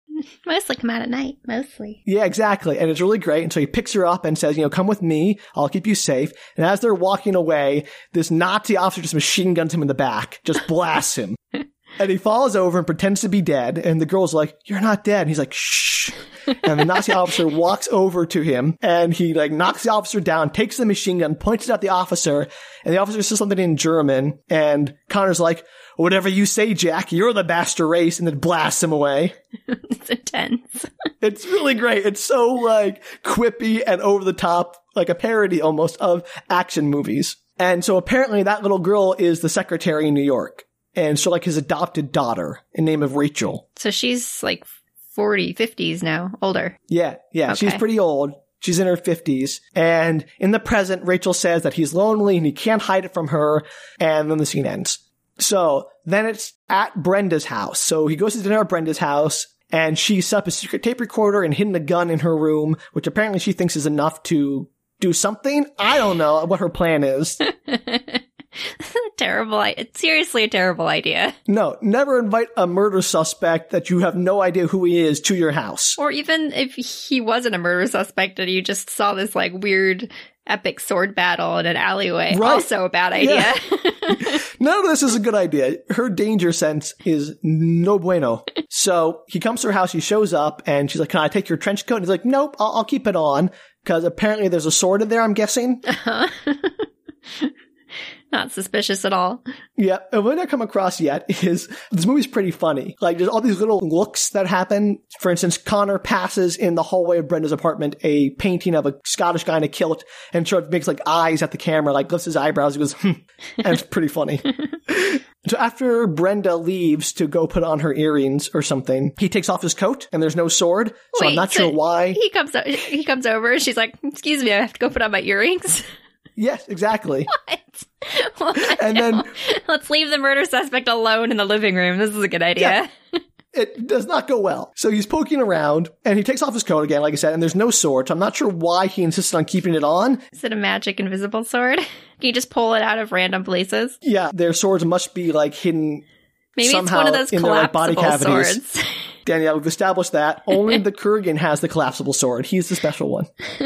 Mostly come out at night. Mostly. Yeah, exactly. And it's really great. And so he picks her up and says, you know, come with me. I'll keep you safe. And as they're walking away, this Nazi officer just machine guns him in the back, just blasts him. And he falls over and pretends to be dead. And the girl's like, you're not dead. And he's like, shh. and the Nazi officer walks over to him and he like knocks the officer down, takes the machine gun, points it at the officer. And the officer says something in German. And Connor's like, whatever you say, Jack, you're the bastard race. And then blasts him away. it's intense. It's really great. It's so like quippy and over the top, like a parody almost of action movies. And so apparently that little girl is the secretary in New York. And so like his adopted daughter in name of Rachel. So she's like 40, 50s now, older. Yeah, yeah. She's pretty old. She's in her 50s. And in the present, Rachel says that he's lonely and he can't hide it from her. And then the scene ends. So then it's at Brenda's house. So he goes to dinner at Brenda's house and she set up a secret tape recorder and hidden a gun in her room, which apparently she thinks is enough to do something. I don't know what her plan is. terrible. I- It's seriously a terrible idea. No, never invite a murder suspect that you have no idea who he is to your house. Or even if he wasn't a murder suspect and you just saw this like weird epic sword battle in an alleyway. Right. Also a bad idea. Yeah. None of this is a good idea. Her danger sense is no bueno. So he comes to her house, he shows up, and she's like, Can I take your trench coat? And he's like, Nope, I'll, I'll keep it on. Because apparently there's a sword in there, I'm guessing. Uh-huh. Not suspicious at all. Yeah, and what I come across yet is this movie's pretty funny. Like, there's all these little looks that happen. For instance, Connor passes in the hallway of Brenda's apartment a painting of a Scottish guy in a kilt and sort of makes like eyes at the camera, like lifts his eyebrows. He goes, hmm. And it's pretty funny. so after Brenda leaves to go put on her earrings or something, he takes off his coat and there's no sword. So I'm not so sure why. He comes o- he comes over and she's like, "Excuse me, I have to go put on my earrings." yes, exactly. what? What? And then- let's leave the murder suspect alone in the living room. This is a good idea. it does not go well. So he's poking around and he takes off his coat again, like I said, and there's no sword. So I'm not sure why he insisted on keeping it on. Is it a magic invisible sword? Can you just pull it out of random places? Yeah, their swords must be like hidden. Maybe Somehow it's one of those in their, like, body cavities. swords. Danielle, we've established that. Only the Kurgan has the collapsible sword. He's the special one.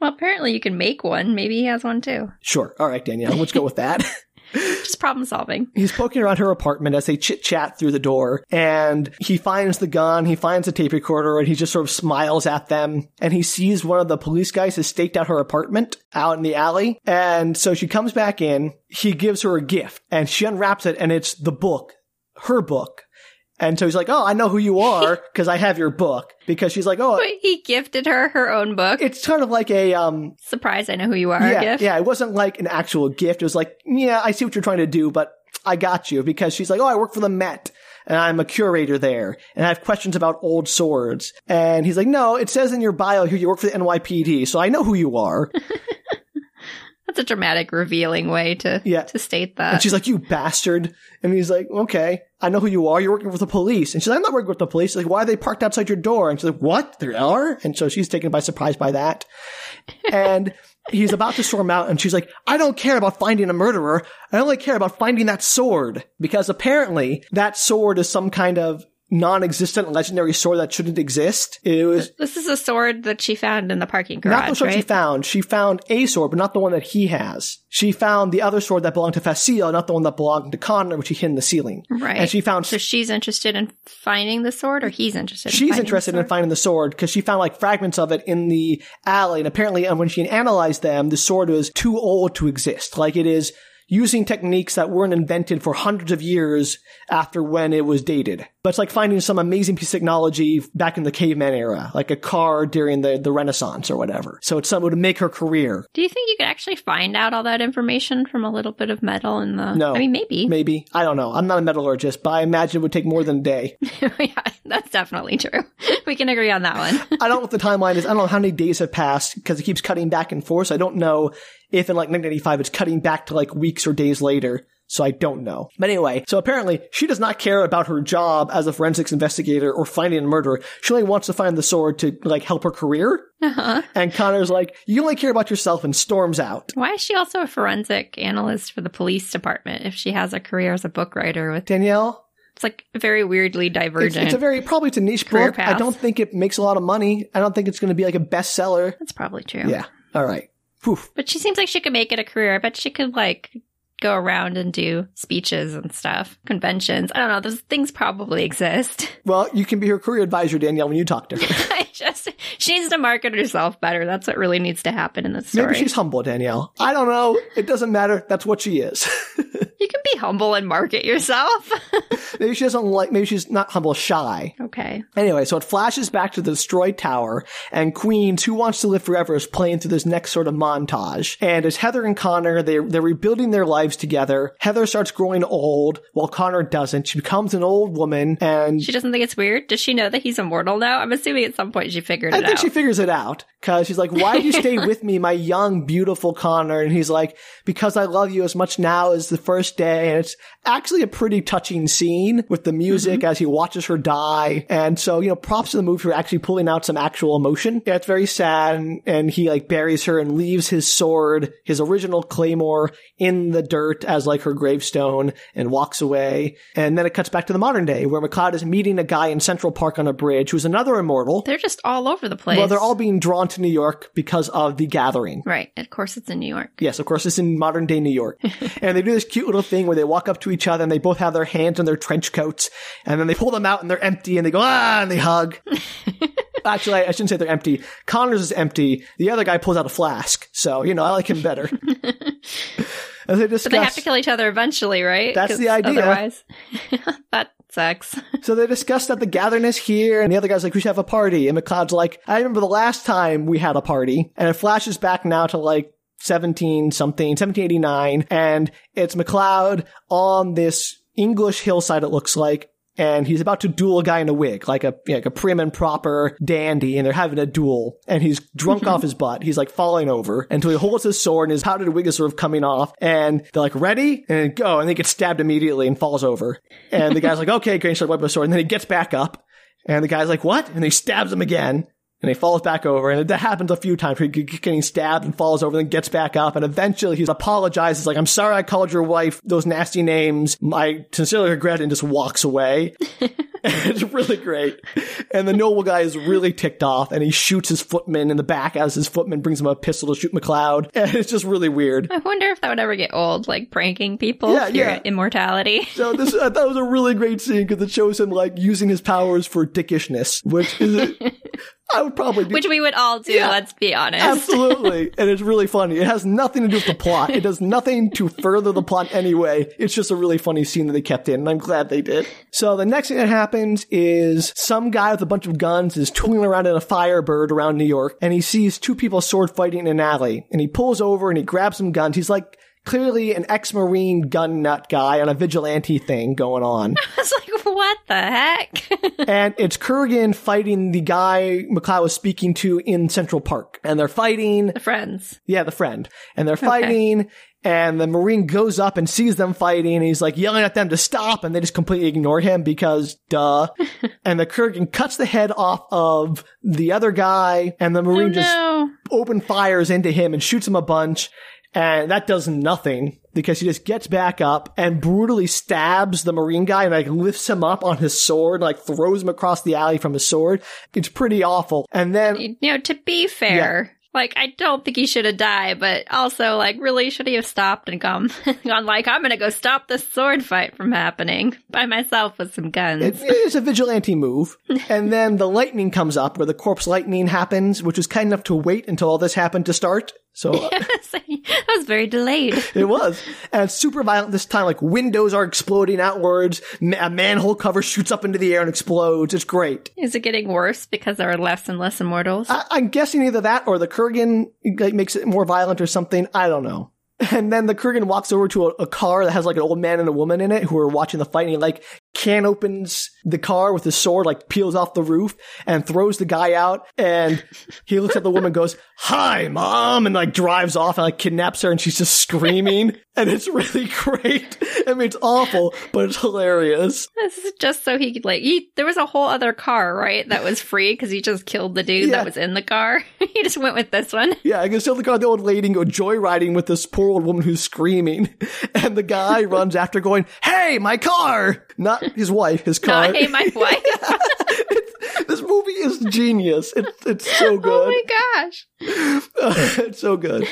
well, apparently you can make one. Maybe he has one too. Sure. All right, Danielle, let's go with that. Just problem solving. He's poking around her apartment as they chit chat through the door, and he finds the gun, he finds the tape recorder, and he just sort of smiles at them. And he sees one of the police guys has staked out her apartment out in the alley. And so she comes back in, he gives her a gift, and she unwraps it, and it's the book, her book. And so he's like, Oh, I know who you are because I have your book. Because she's like, Oh, he gifted her her own book. it's kind of like a, um, Surprise! I know who you are. yeah, gift. yeah, it wasn't like an actual gift. It was like, yeah, I see what you're trying to do, but I got you because she's like, oh, I work for the Met and I'm a curator there and I have questions about old swords. And he's like, no, it says in your bio here you work for the NYPD, so I know who you are. That's a dramatic, revealing way to Yeah. to state that. And she's like, you bastard. And he's like, okay, I know who you are. You're working with the police. And she's like, I'm not working with the police. She's like, why are they parked outside your door? And she's like, what? There are? And so she's taken by surprise by that. And he's about to storm out and she's like, I don't care about finding a murderer. I only care about finding that sword. Because apparently that sword is some kind of non-existent legendary sword that shouldn't exist. It was this is a sword that she found in the parking garage, not the sword right? she found. She found a sword, but not the one that he has. She found the other sword that belonged to Fasil, not the one that belonged to Connor, which he hid in the ceiling. right. And she found So she's interested in finding the sword, or he's interested. in she's interested in finding the sword because she found like fragments of it in the alley, and apparently, and when she analyzed them, the sword was too old to exist. Like it is using techniques that weren't invented for hundreds of years after when it was dated. But it's like finding some amazing piece of technology back in the caveman era, like a car during the, the Renaissance or whatever. So it's something to make her career. Do you think you could actually find out all that information from a little bit of metal in the? No. I mean maybe. Maybe. I don't know. I'm not a metallurgist, but I imagine it would take more than a day. yeah, that's definitely true. We can agree on that one. I don't know what the timeline is. I don't know how many days have passed because it keeps cutting back and forth. So I don't know if in like 1995 it's cutting back to like weeks or days later. So I don't know. But anyway, so apparently she does not care about her job as a forensics investigator or finding a murderer. She only wants to find the sword to like help her career. Uh-huh. And Connor's like, you only care about yourself and storms out. Why is she also a forensic analyst for the police department if she has a career as a book writer with Danielle, It's like very weirdly divergent. it's a very probably it's a niche Career book. I don't think it makes a lot of money. I don't think it's going to be like a bestseller. That's probably true. Yeah. All right. Poof. But she seems like she could make it a career. I bet she could like go around and do speeches and stuff, conventions. I don't know. Those things probably exist. Well, you can be her career advisor, Danielle, when you talk to her. She needs to market herself better. That's what really needs to happen in this story. Maybe she's humble, Danielle. I don't know. It doesn't matter. That's what she is. you can be humble and market yourself. maybe she doesn't like, maybe she's not humble, shy. okay. Anyway, so it flashes back to the destroyed tower, and Queen's, Who Wants to Live Forever, is playing through this next sort of montage. And as Heather and Connor, they're, they're rebuilding their lives together. Heather starts growing old, while Connor doesn't. She becomes an old woman, and She doesn't think it's weird. Does she know that he's immortal now? I'm assuming at some point she figured I it think she figures it out because she's like, "Why do you stay with me, my young, beautiful Connor?" And he's like, "Because I love you as much now as the first day." And it's actually a pretty touching scene with the music Mm-hmm. as he watches her die. And so, you know, props to the movie for actually pulling out some actual emotion. Yeah, it's very sad, and, and he like buries her and leaves his sword, his original claymore, in the dirt as like her gravestone, and walks away. And then it cuts back to the modern day where McLeod is meeting a guy in Central Park on a bridge who's another immortal. They're just all over the place. Well, they're all being drawn to New York because of the gathering. right. Of course, it's in New York. Yes, of course, it's in modern day New York. and they do this cute little thing where they walk up to each other and they both have their hands in their trench coats and then they pull them out and they're empty and they go, ah, and they hug. Actually, I shouldn't say they're empty. Connor's is empty. The other guy pulls out a flask. So, you know, I like him better. As they discuss, But they have to kill each other eventually, right? That's the idea. Otherwise, that sucks. So they discussed that the gathering is here, and the other guy's like, we should have a party. And McLeod's like, I remember the last time we had a party. And it flashes back now to like 17 something, 1789, and it's McLeod on this English hillside, it looks like. And he's about to duel a guy in a wig, like a like a prim and proper dandy, and they're having a duel. And he's drunk mm-hmm. off his butt. He's like falling over until he holds his sword, and his powdered wig is sort of coming off. And they're like, "Ready?" And go, and he gets stabbed immediately and falls over. And the guy's like, "Okay, great." So wipe his sword, and then he gets back up, and the guy's like, "What?" And he stabs him again. And he falls back over, and that happens a few times. He getting stabbed and falls over, then gets back up, and eventually he apologizes, like, "I'm sorry I called your wife those nasty names. I sincerely regret," it," and just walks away. it's really great. And the noble guy is really ticked off, and he shoots his footman in the back as his footman brings him a pistol to shoot McLeod, and it's just really weird. I wonder if that would ever get old, like pranking people Yeah, for yeah. immortality. So this, I thought it was a really great scene because it shows him like using his powers for dickishness, which is, I would probably do. Which we would all do, Yeah. let's be honest. Absolutely. and it's really funny. It has nothing to do with the plot. It does nothing to further the plot anyway. It's just a really funny scene that they kept in, and I'm glad they did. So the next thing that happens is some guy with a bunch of guns is tooling around in a Firebird around New York, and he sees two people sword fighting in an alley, and he pulls over and he grabs some guns. He's like, Clearly an ex-marine gun nut guy on a vigilante thing going on. I was like, what the heck? and it's Kurgan fighting the guy McLeod was speaking to in Central Park. And they're fighting. the friends. Yeah, the friend. And they're fighting, and the Marine goes up and sees them fighting, and he's like yelling at them to stop, and they just completely ignore him because duh. and the Kurgan cuts the head off of the other guy, and the Marine oh, just no. open fires into him and shoots him a bunch. And that does nothing because he just gets back up and brutally stabs the Marine guy and like lifts him up on his sword, like throws him across the alley from his sword. It's pretty awful. And then You know, to be fair, like I don't think he should have died, but also like really should he have stopped and gone gone like I'm gonna go stop this sword fight from happening by myself with some guns. It is a vigilante move. and then the lightning comes up where the corpse lightning happens, which was kind enough to wait until all this happened to start. So uh, that was very delayed. it was. And it's super violent this time. Like windows are exploding outwards. A manhole cover shoots up into the air and explodes. It's great. Is it getting worse because there are less and less immortals? I- I'm guessing either that or the Kurgan like, makes it more violent or something. I don't know. And then the Kurgan walks over to a, a car that has like an old man and a woman in it who are watching the fight. And he like can opens the car with his sword, like peels off the roof and throws the guy out. And he looks at the woman, and goes, "Hi, mom," and like drives off and like kidnaps her, and she's just screaming. and it's really great. I mean, it's awful, but it's hilarious. This is just so he could like he there was a whole other car, right? That was free because he just killed the dude Yeah. that was in the car. he just went with this one. Yeah, I can still look at the old lady and go joyriding with this poor old woman who's screaming. And the guy runs after going, Hey, my car! Not his wife, his car. I hate my wife. this movie is genius. It's it's so good. oh my gosh. It's so good.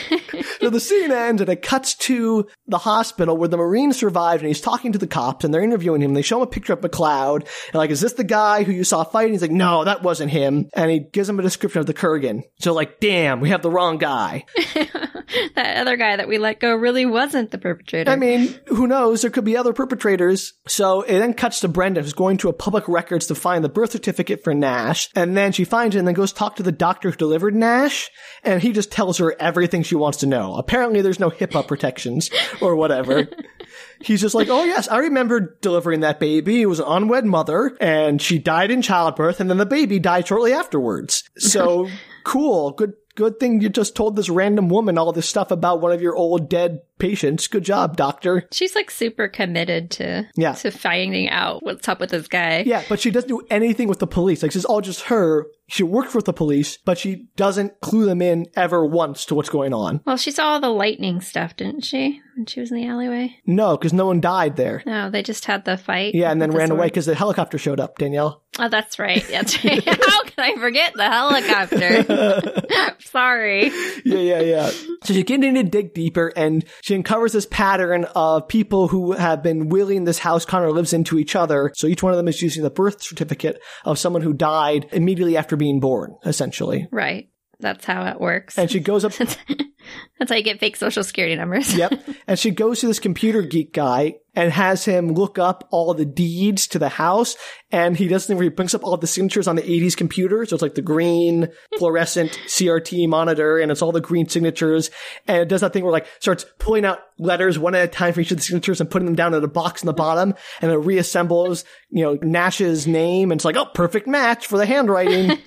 So the scene ends and it cuts to the hospital where the Marine survived and he's talking to the cops and they're interviewing him. They show him a picture of McLeod and like, is this the guy who you saw fighting? He's like, no, that wasn't him. And he gives him a description of the Kurgan. So like, damn, we have the wrong guy. That other guy that we let go really wasn't the perpetrator. I mean, who knows? There could be other perpetrators. So it then cuts to Brenda, who's going to a public records to find the birth certificate for Nash. And then she finds it and then goes talk to the doctor who delivered Nash. And he just tells her everything she wants to know. Apparently there's no HIPAA protections or whatever. He's just like, oh yes, I remember delivering that baby. It was an unwed mother and she died in childbirth and then the baby died shortly afterwards. So cool. Good, good thing you just told this random woman all this stuff about one of your old dead patients. Good job, doctor. She's like super committed to Yeah. to finding out what's up with this guy. Yeah, but she doesn't do anything with the police. Like, this is all just her. She worked with the police, but she doesn't clue them in ever once to what's going on. Well, she saw all the lightning stuff, didn't she? When she was in the alleyway. No, because no one died there. No, they just had the fight. Yeah, and then the ran away because the helicopter showed up, Danielle. Oh, that's right. That's right. How can I forget the helicopter? Sorry. yeah, yeah, yeah. So she's getting to dig deeper and she uncovers this pattern of people who have been willing this house Connor lives into each other. So each one of them is using the birth certificate of someone who died immediately after being born, essentially. Right. That's how it works. And she goes up That's how you get fake social security numbers. Yep. And she goes to this computer geek guy and has him look up all the deeds to the house. And he does the thing where he brings up all the signatures on the 80s computer. So it's like the green fluorescent CRT monitor and it's all the green signatures. And it does that thing where like starts pulling out letters one at a time for each of the signatures and putting them down in a box in the bottom. And it reassembles, you know, Nash's name. And it's like, oh, perfect match for the handwriting.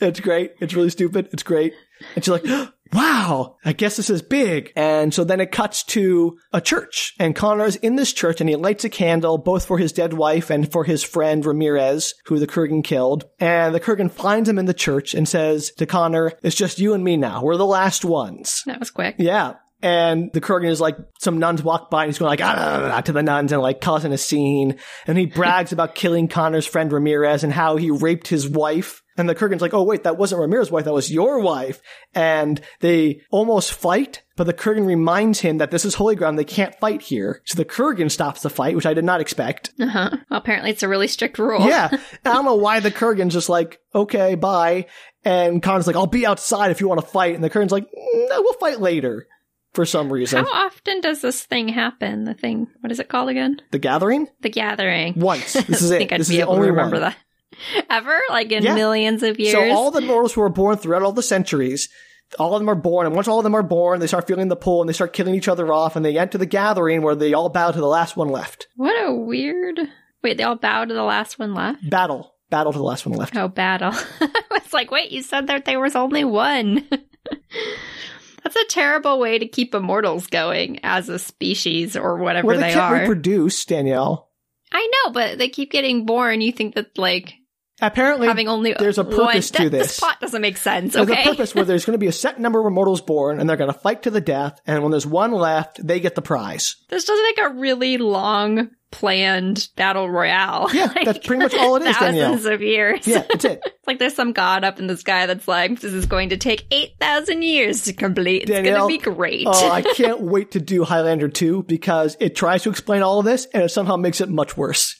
It's great. It's really stupid. It's great. And she's like, wow, I guess this is big. And so then it cuts to a church and Connor's in this church and he lights a candle both for his dead wife and for his friend Ramirez, who the Kurgan killed. And the Kurgan finds him in the church and says to Connor, it's just you and me now. We're the last ones. That was quick. Yeah. And the Kurgan is like, some nuns walk by and he's going like, ah, ah, ah, ah," to the nuns and like causing a scene. And he brags about killing Connor's friend Ramirez and how he raped his wife. And the Kurgan's like, oh wait, that wasn't Ramirez's wife, that was your wife. And they almost fight, but the Kurgan reminds him that this is holy ground, they can't fight here. So the Kurgan stops the fight, which I did not expect. Uh huh. Well, apparently it's a really strict rule. Yeah. I don't know why the Kurgan's just like, okay, bye. And Connor's like, I'll be outside if you want to fight. And the Kurgan's like, no, we'll fight later. For some reason. How often does this thing happen? The thing, what is it called again? The Gathering? The Gathering. Once. This is I it. think I'd This be is the able to only remember one. that. Ever? Like in Yeah. millions of years? So all the mortals who were born throughout all the centuries, all of them are born, and once all of them are born, they start feeling the pull and they start killing each other off, and they enter the gathering where they all bow to the last one left. what a weird. Wait, they all bow to the last one left? Battle. Battle to the last one left. Oh, battle. I was like, wait, you said that there was only one. That's a terrible way to keep immortals going as a species or whatever Well, they, they, can't are. reproduce, Danielle. I know, but they keep getting born. You think that, like, Apparently, having only there's a one- purpose to this. this. plot doesn't make sense, There's a purpose where there's going to be a set number of immortals born, and they're going to fight to the death, and when there's one left, they get the prize. This does make a really long planned battle royale. Yeah, that's pretty much all it is, Danielle. Thousands of years. Yeah, that's it. It's like there's some god up in the sky that's like, this is going to take 8,000 years to complete. It's Danielle, going to be great. Oh, I can't wait to do Highlander 2 because it tries to explain all of this and it somehow makes it much worse.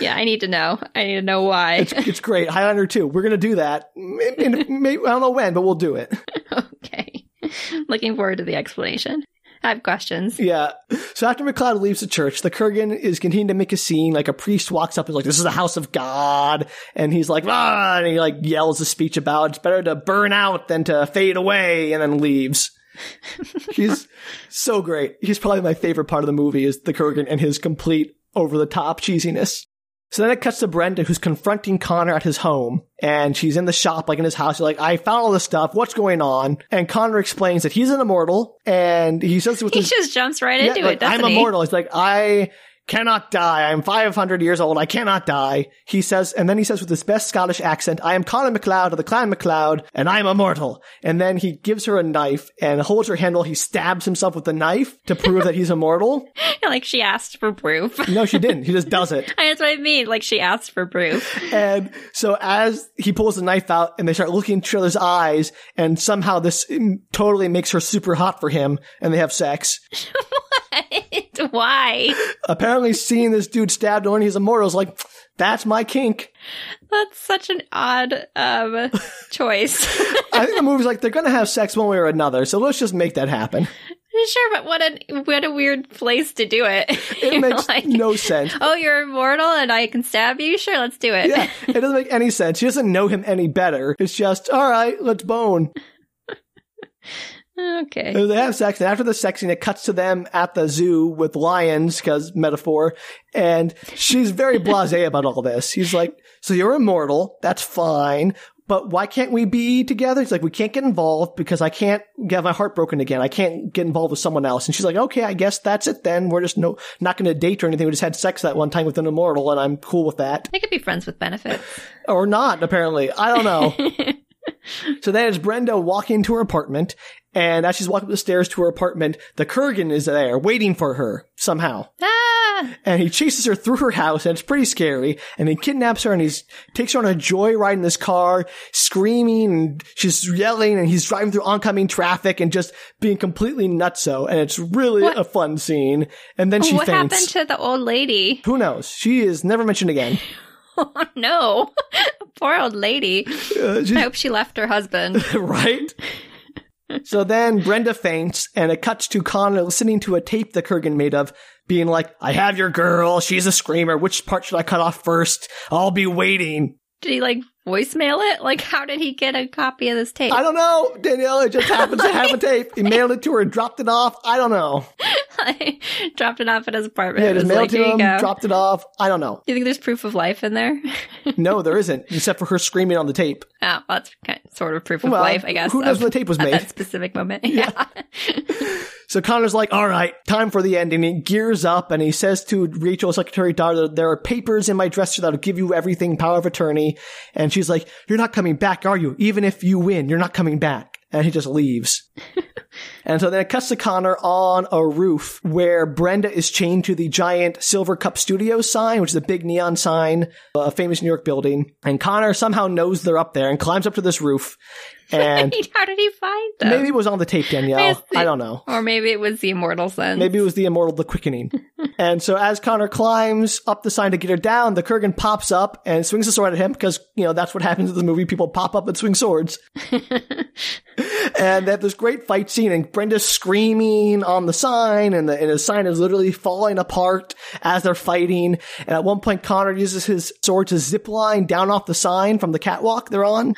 Yeah, I need to know. I need to know why. It's great. Highlander 2. We're going to do that. In- maybe, I don't know when, but we'll do it. okay. Looking forward to the explanation. I have questions. Yeah. So after McLeod leaves the church, the Kurgan is continuing to make a scene. Like a priest walks up and is like, this is the house of God. And he's like, ah, and he like yells a speech about it's better to burn out than to fade away and then leaves. He's so great. He's probably my favorite part of the movie is the Kurgan and his complete over the top cheesiness. So then it cuts to Brenda, who's confronting Connor at his home, and she's in the shop, like in his house. She's like, I found all this stuff. What's going on? And Connor explains that he's an immortal, and he says with He his just jumps right yeah, into like, it, doesn't I'm he? immortal. He's like, I cannot die. I'm 500 years old. I cannot die. He says, and then he says with his best Scottish accent, I am Colin MacLeod of the Clan MacLeod, and I'm immortal. And then he gives her a knife and holds her hand while he stabs himself with the knife to prove that he's immortal. Like she asked for proof. No, she didn't. He just does it. That's what I mean. Like she asked for proof. And so as he pulls the knife out and they start looking in each other's eyes, and somehow this totally makes her super hot for him, and they have sex. Why? Apparently, seeing this dude stabbed he's immortal is like, that's my kink. That's such an odd um, choice. I think the movie's like, they're gonna have sex one way or another, so let's just make that happen. sure, but what a what a weird place to do it. It makes like, no sense. Oh, you're immortal and I can stab you? Sure, let's do it. Yeah, it doesn't make any sense. She doesn't know him any better. It's just, all right, let's bone. Okay. They have sex, and after the sex scene, it cuts to them at the zoo with lions, because metaphor. And she's very blasé about all this. He's like, "So you're immortal? That's fine." But why can't we be together? He's like, we can't get involved because I can't get my heart broken again. I can't get involved with someone else. And she's like, okay, I guess that's it then. We're just no, not going to date or anything. We just had sex that one time with an immortal and I'm cool with that. They could be friends with benefits. Or not, apparently. I don't know. So then it's Brenda walking into her apartment, and as she's walking up the stairs to her apartment, the Kurgan is there waiting for her somehow. ah! And he chases her through her house, and it's pretty scary. And he kidnaps her, and he takes her on a joyride in this car, screaming, and she's yelling, and he's driving through oncoming traffic and just being completely nutso. And it's really What- a fun scene. And then she what faints. happened to the old lady? Who knows? She is never mentioned again. Oh no. Poor old lady. Uh, she's- I hope she left her husband. right? so then Brenda faints, and it cuts to Connor listening to a tape the Kurgan made of, being like, I have your girl, she's a screamer, which part should I cut off first? I'll be waiting. Did he like voicemail it? Like, how did he get a copy of this tape? I don't know, Danielle, it just happens to have a tape. He mailed it to her, dropped it off, I don't know. Dropped it off at his apartment. Yeah, just mailed like, it to him, dropped it off, I don't know. you think there's proof of life in there? No, there isn't, except for her screaming on the tape. Oh, well, that's kind of, sort of proof of Well, life, I guess. who knows when the tape was at made? that specific moment. Yeah. So Connor's like, all right, time for the ending. He gears up and he says to Rachel, secretary daughter, there are papers in my dresser that'll give you everything, power of attorney. And she's like, you're not coming back, are you? Even if you win, you're not coming back. And he just leaves. and so then it cuts to Connor on a roof where Brenda is chained to the giant Silvercup Studios sign, which is a big neon sign, a famous New York building. And Connor somehow knows they're up there and climbs up to this roof. And How did he find them? maybe it was on the tape, Danielle. I don't know. Or maybe it was the immortal sense. Maybe it was the immortal, the quickening. and so as Connor climbs up the sign to get her down, the Kurgan pops up and swings a sword at him because, you know, that's what happens in the movie. People pop up and swing swords. and they have this great fight scene and Brenda's screaming on the sign and the, and the sign is literally falling apart as they're fighting. And at one point, Connor uses his sword to zip line down off the sign from the catwalk they're on.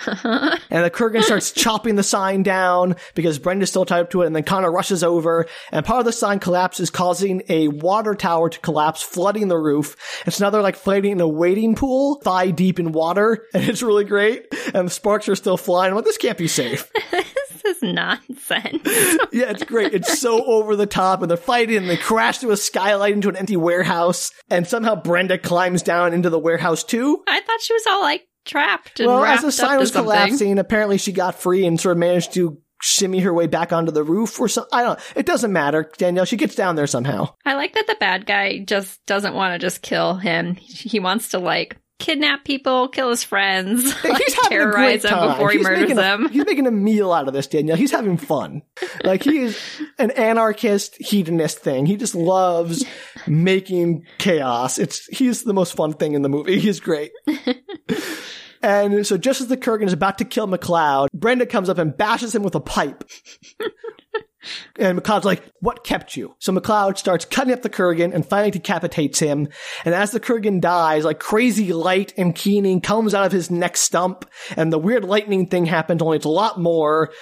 And the Kurgan starts chopping the sign down because Brenda's still tied up to it. And then Connor rushes over and part of the sign collapses, causing a water tower to collapse, flooding the roof. And so now they're like floating in a wading pool, thigh deep in water. And it's really great. And the sparks are still flying. I'm like, this can't be safe. this is nonsense. yeah, it's great. It's so over the top and they're fighting and they crash through a skylight into an empty warehouse. And somehow Brenda climbs down into the warehouse too. I thought she was all like trapped and Well, as the sign was collapsing, apparently she got free and sort of managed to shimmy her way back onto the roof or something. I don't know. It doesn't matter, Danielle. She gets down there somehow. I like that the bad guy just doesn't want to just kill him. He wants to like kidnap people, kill his friends, like, He's having terrorize them before he He's murders them. he's making a meal out of this, Danielle. He's having fun. Like he is an anarchist, hedonist thing. He just loves making chaos. It's he's the most fun thing in the movie. He's great. And so just as the Kurgan is about to kill McLeod, Brenda comes up and bashes him with a pipe. and McLeod's like, what kept you? So McLeod starts cutting up the Kurgan and finally decapitates him. And as the Kurgan dies, like crazy light and keening comes out of his neck stump. And the weird lightning thing happens, only it's a lot more.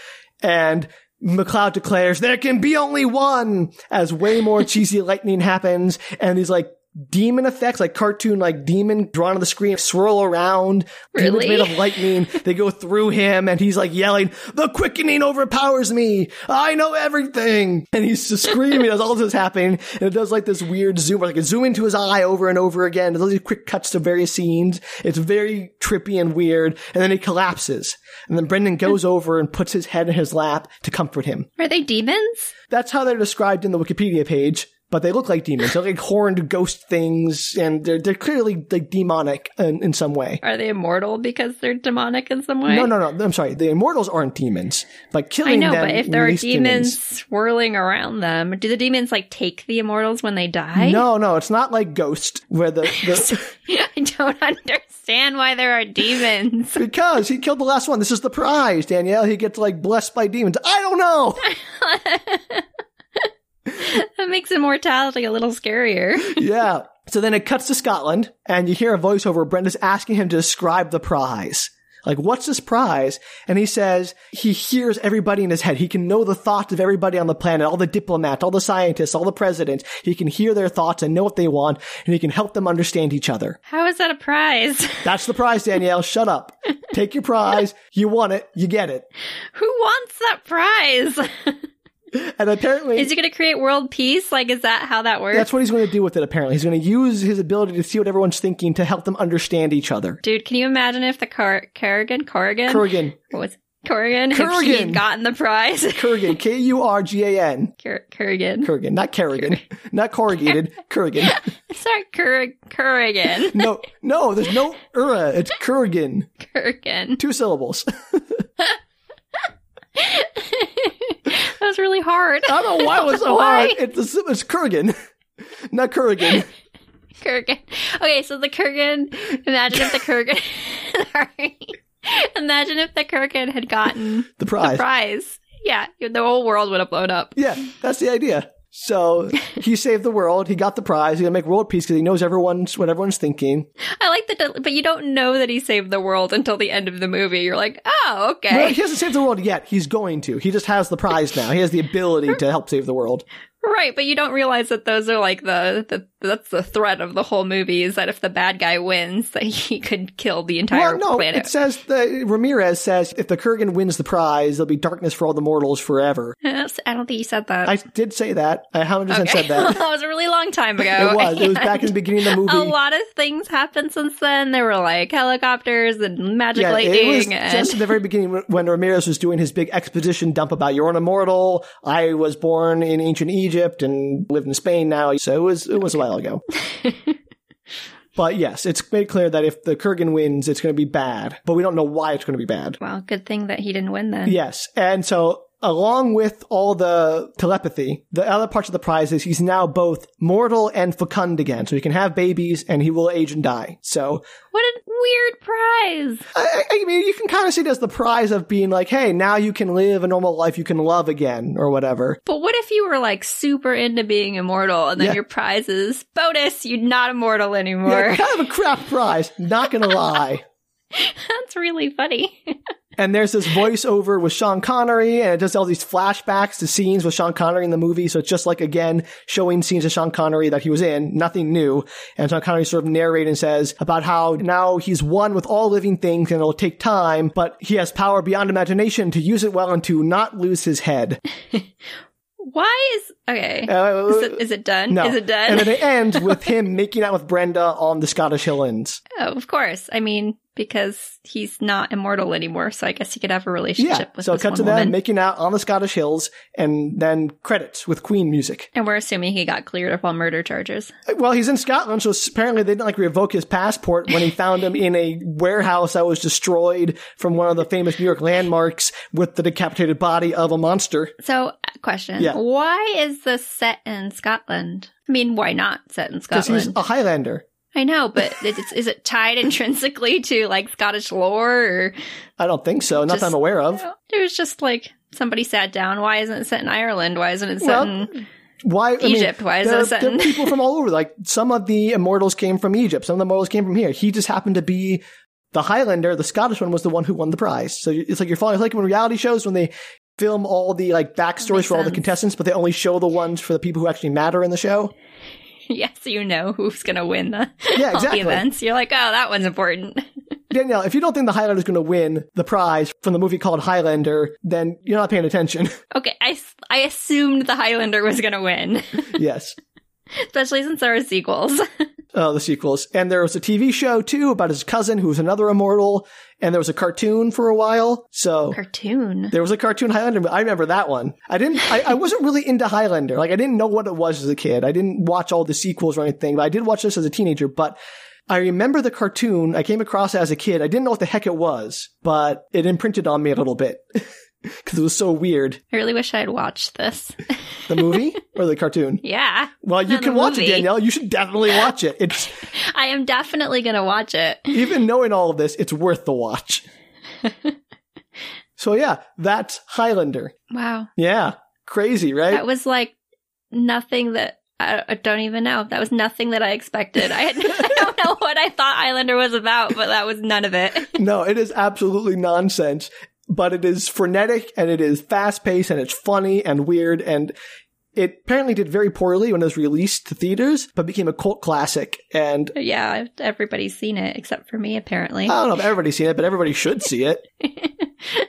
And McLeod declares, there can be only one as way more cheesy lightning happens. And these like demon effects, like cartoon, like demon drawn on the screen, swirl around. Demons Really? made of lightning. They go through him and he's like yelling, the quickening overpowers me. I know everything. And he's just screaming as all this is happening. And it does like this weird zoom, like a zoom into his eye over and over again. There's all these quick cuts to various scenes. It's very trippy and weird. And then he collapses. And then Brenda hmm. goes over and puts his head in his lap to comfort him. Are they demons? That's how they're described in the Wikipedia page. But they look like demons. They're like horned ghost things, and they're they're clearly like demonic in, in some way. Are they immortal because they're demonic in some way? No, no, no. I'm sorry. The immortals aren't demons. Like killing I know, them. but if there are release demons, swirling around them, do the demons like take the immortals when they die? No, no, it's not like Ghost, where the, the I don't understand why there are demons. because he killed the last one. This is the prize, Danielle. He gets like blessed by demons. I don't know. that makes immortality a little scarier. yeah. So then it cuts to Scotland, and you hear a voiceover. Brenda's asking him to describe the prize. Like, what's this prize? And he says he hears everybody in his head. He can know the thoughts of everybody on the planet, all the diplomats, all the scientists, all the presidents. He can hear their thoughts and know what they want, and he can help them understand each other. How is that a prize? That's the prize, Danielle. Shut up. Take your prize. You want it. You get it. Who wants that prize? And apparently, is he going to create world peace? Like, is that how that works? that's what he's going to do with it, apparently. He's going to use his ability to see what everyone's thinking to help them understand each other. Dude, can you imagine if the Car- Kerrigan, Corrigan, what was? Corrigan, if he'd gotten the prize? Kurgan. K U R G A N. Kurgan. Kurgan. Not Kerrigan. Not corrugated. Kurgan. Sorry, Kurrigan. No, no, there's no ura. It's Kurgan. Kurgan. Two syllables. That was really hard. I don't know why it was so Why? hard. It's, it's Kurgan. Not Kurgan. Kurgan. Okay, so the Kurgan. Imagine if the Kurgan. Sorry. Imagine if the Kurgan had gotten The prize. the prize. Yeah, the whole world would have blown up. Yeah, that's the idea. So he saved the world. He got the prize. He's gonna make world peace because he knows everyone's what everyone's thinking. I like that, but you don't know that he saved the world until the end of the movie. You're like, oh, okay. he hasn't saved the world yet. He's going to. He just has the prize now. He has the ability to help save the world. Right, but you don't realize that those are like the, the that's the threat of the whole movie is that if the bad guy wins, that he could kill the entire well, no, planet. it says that Ramirez says if the Kurgan wins the prize, there'll be darkness for all the mortals forever. I don't think you said that. I did say that. I 100% said that. that was a really long time ago. It was. It was back in the beginning of the movie. A lot of things happened since then. There were like helicopters and magic Yeah, lightning. it was and just at the very beginning when Ramirez was doing his big exposition dump about you're an immortal. I was born in ancient Egypt and lived in Spain now, so it was it was a while ago. but yes, it's made clear that if the Kurgan wins, it's going to be bad, but we don't know why it's going to be bad. well, good thing that he didn't win then. Yes, and so along with all the telepathy, the other parts of the prize is he's now both mortal and fecund again, so he can have babies and he will age and die. So What a weird prize. I, I mean, you can kind of see it as the prize of being like, hey, now you can live a normal life, you can love again, or whatever. But what if you were like super into being immortal and then Yeah. your prize is bonus, you're not immortal Yeah, anymore? kind of a crap prize, not gonna lie. That's really funny. And there's this voiceover with Sean Connery, and it does all these flashbacks to scenes with Sean Connery in the movie. So it's just like, again, showing scenes of Sean Connery that he was in, nothing new. And Sean Connery sort of narrates and says about how now he's one with all living things and it'll take time, but he has power beyond imagination to use it well and to not lose his head. Why is okay? Uh, is, it, is it done? No. Is it done? And then it ends with him making out with Brenda on the Scottish Highlands. oh, of course. I mean, because he's not immortal anymore, so I guess he could have a relationship Yeah. with So cut to them woman. making out on the Scottish hills and then credits with Queen music. and we're assuming he got cleared of all murder charges. Uh, well, he's in Scotland, so apparently they didn't like revoke his passport when he found him in a warehouse that was destroyed from one of the famous New York landmarks with the decapitated body of a monster. So, uh, question: Yeah. Why is this set in Scotland? I mean, why not set in Scotland? Because he's a Highlander. I know, but it's, is it tied intrinsically to like Scottish lore, or I don't think so. Not that I'm aware of. it was just like somebody sat down? Why isn't it set in Ireland? Why isn't it set Well, in? Why? I mean, Egypt, why is there, it set there are in- people from all over. Like some of the immortals came from Egypt. Some of the immortals came from here. He just happened to be the Highlander. The Scottish one was the one who won the prize. So it's like you're following, it's like when reality shows when they film all the like backstories for all the contestants, but they only show the ones for the people who actually matter in the show. yes, you know who's going to win the Yeah, all the events. You're like, oh, that one's important. Danielle, if you don't think the Highlander is going to win the prize from the movie called Highlander, then you're not paying attention. okay, I, I assumed the Highlander was going to win, yes. Especially since there are sequels. Oh, the sequels. And there was a TV show too about his cousin who was another immortal. And there was a cartoon for a while. So Cartoon. there was a cartoon Highlander. I remember that one. I didn't, I, I wasn't really into Highlander. Like I didn't know what it was as a kid. I didn't watch all the sequels or anything, but I did watch this as a teenager. But I remember the cartoon. I came across it as a kid. I didn't know what the heck it was, but it imprinted on me a little bit. Because it was so weird. I really wish I had watched this. The movie or the cartoon? yeah. Well, you can watch it. Danielle. You should definitely watch it. It's I am definitely going to watch it. even knowing all of this, it's worth the watch. so yeah, that's Highlander. Wow. Yeah, crazy, right? That was like nothing that I, I don't even know. That was nothing that I expected. I, had, I don't know what I thought Highlander was about, but that was none of it. no, it is absolutely nonsense, but it is frenetic and it is fast paced and it's funny and weird and it apparently did very poorly when it was released to theaters, but became a cult classic. And Yeah, everybody's seen it except for me, apparently. I don't know if everybody's seen it, but everybody should see it.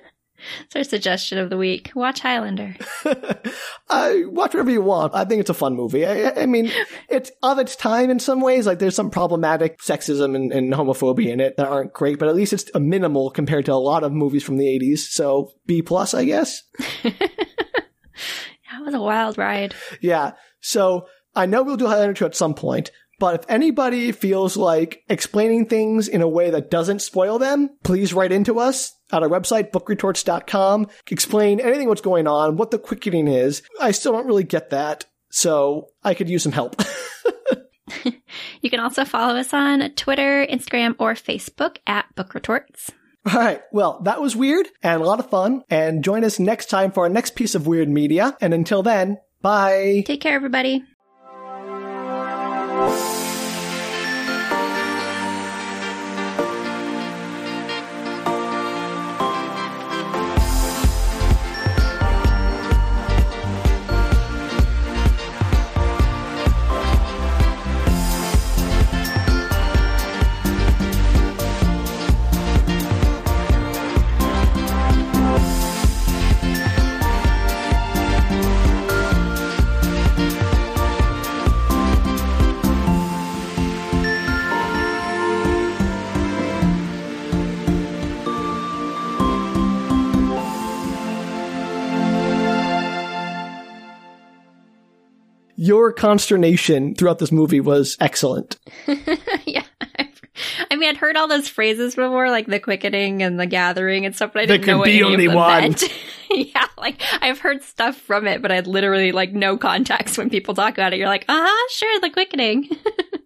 It's our suggestion of the week. Watch Highlander. uh, watch whatever you want. I think it's a fun movie. I, I mean, it's of its time in some ways. Like there's some problematic sexism and, and homophobia in it that aren't great, but at least it's a minimal compared to a lot of movies from the 80s. So B plus, I guess. That was a wild ride. Yeah. So I know we'll do Highlander 2 at some point, but if anybody feels like explaining things in a way that doesn't spoil them, please write into us at our website, bookretorts.com. Explain anything what's going on, what the quickening is. I still don't really get that. So I could use some help. You can also follow us on Twitter, Instagram, or Facebook at Book Retorts. All right. Well, that was weird and a lot of fun. And join us next time for our next piece of weird media. And until then, bye. Take care, everybody oh Your consternation throughout this movie was excellent. yeah. I mean, I'd heard all those phrases before, like the quickening and the gathering and stuff, but I didn't know what be any only of them one. meant. yeah, like I've heard stuff from it, but I had literally like no context when people talk about it. You're like, uh huh, sure, the quickening.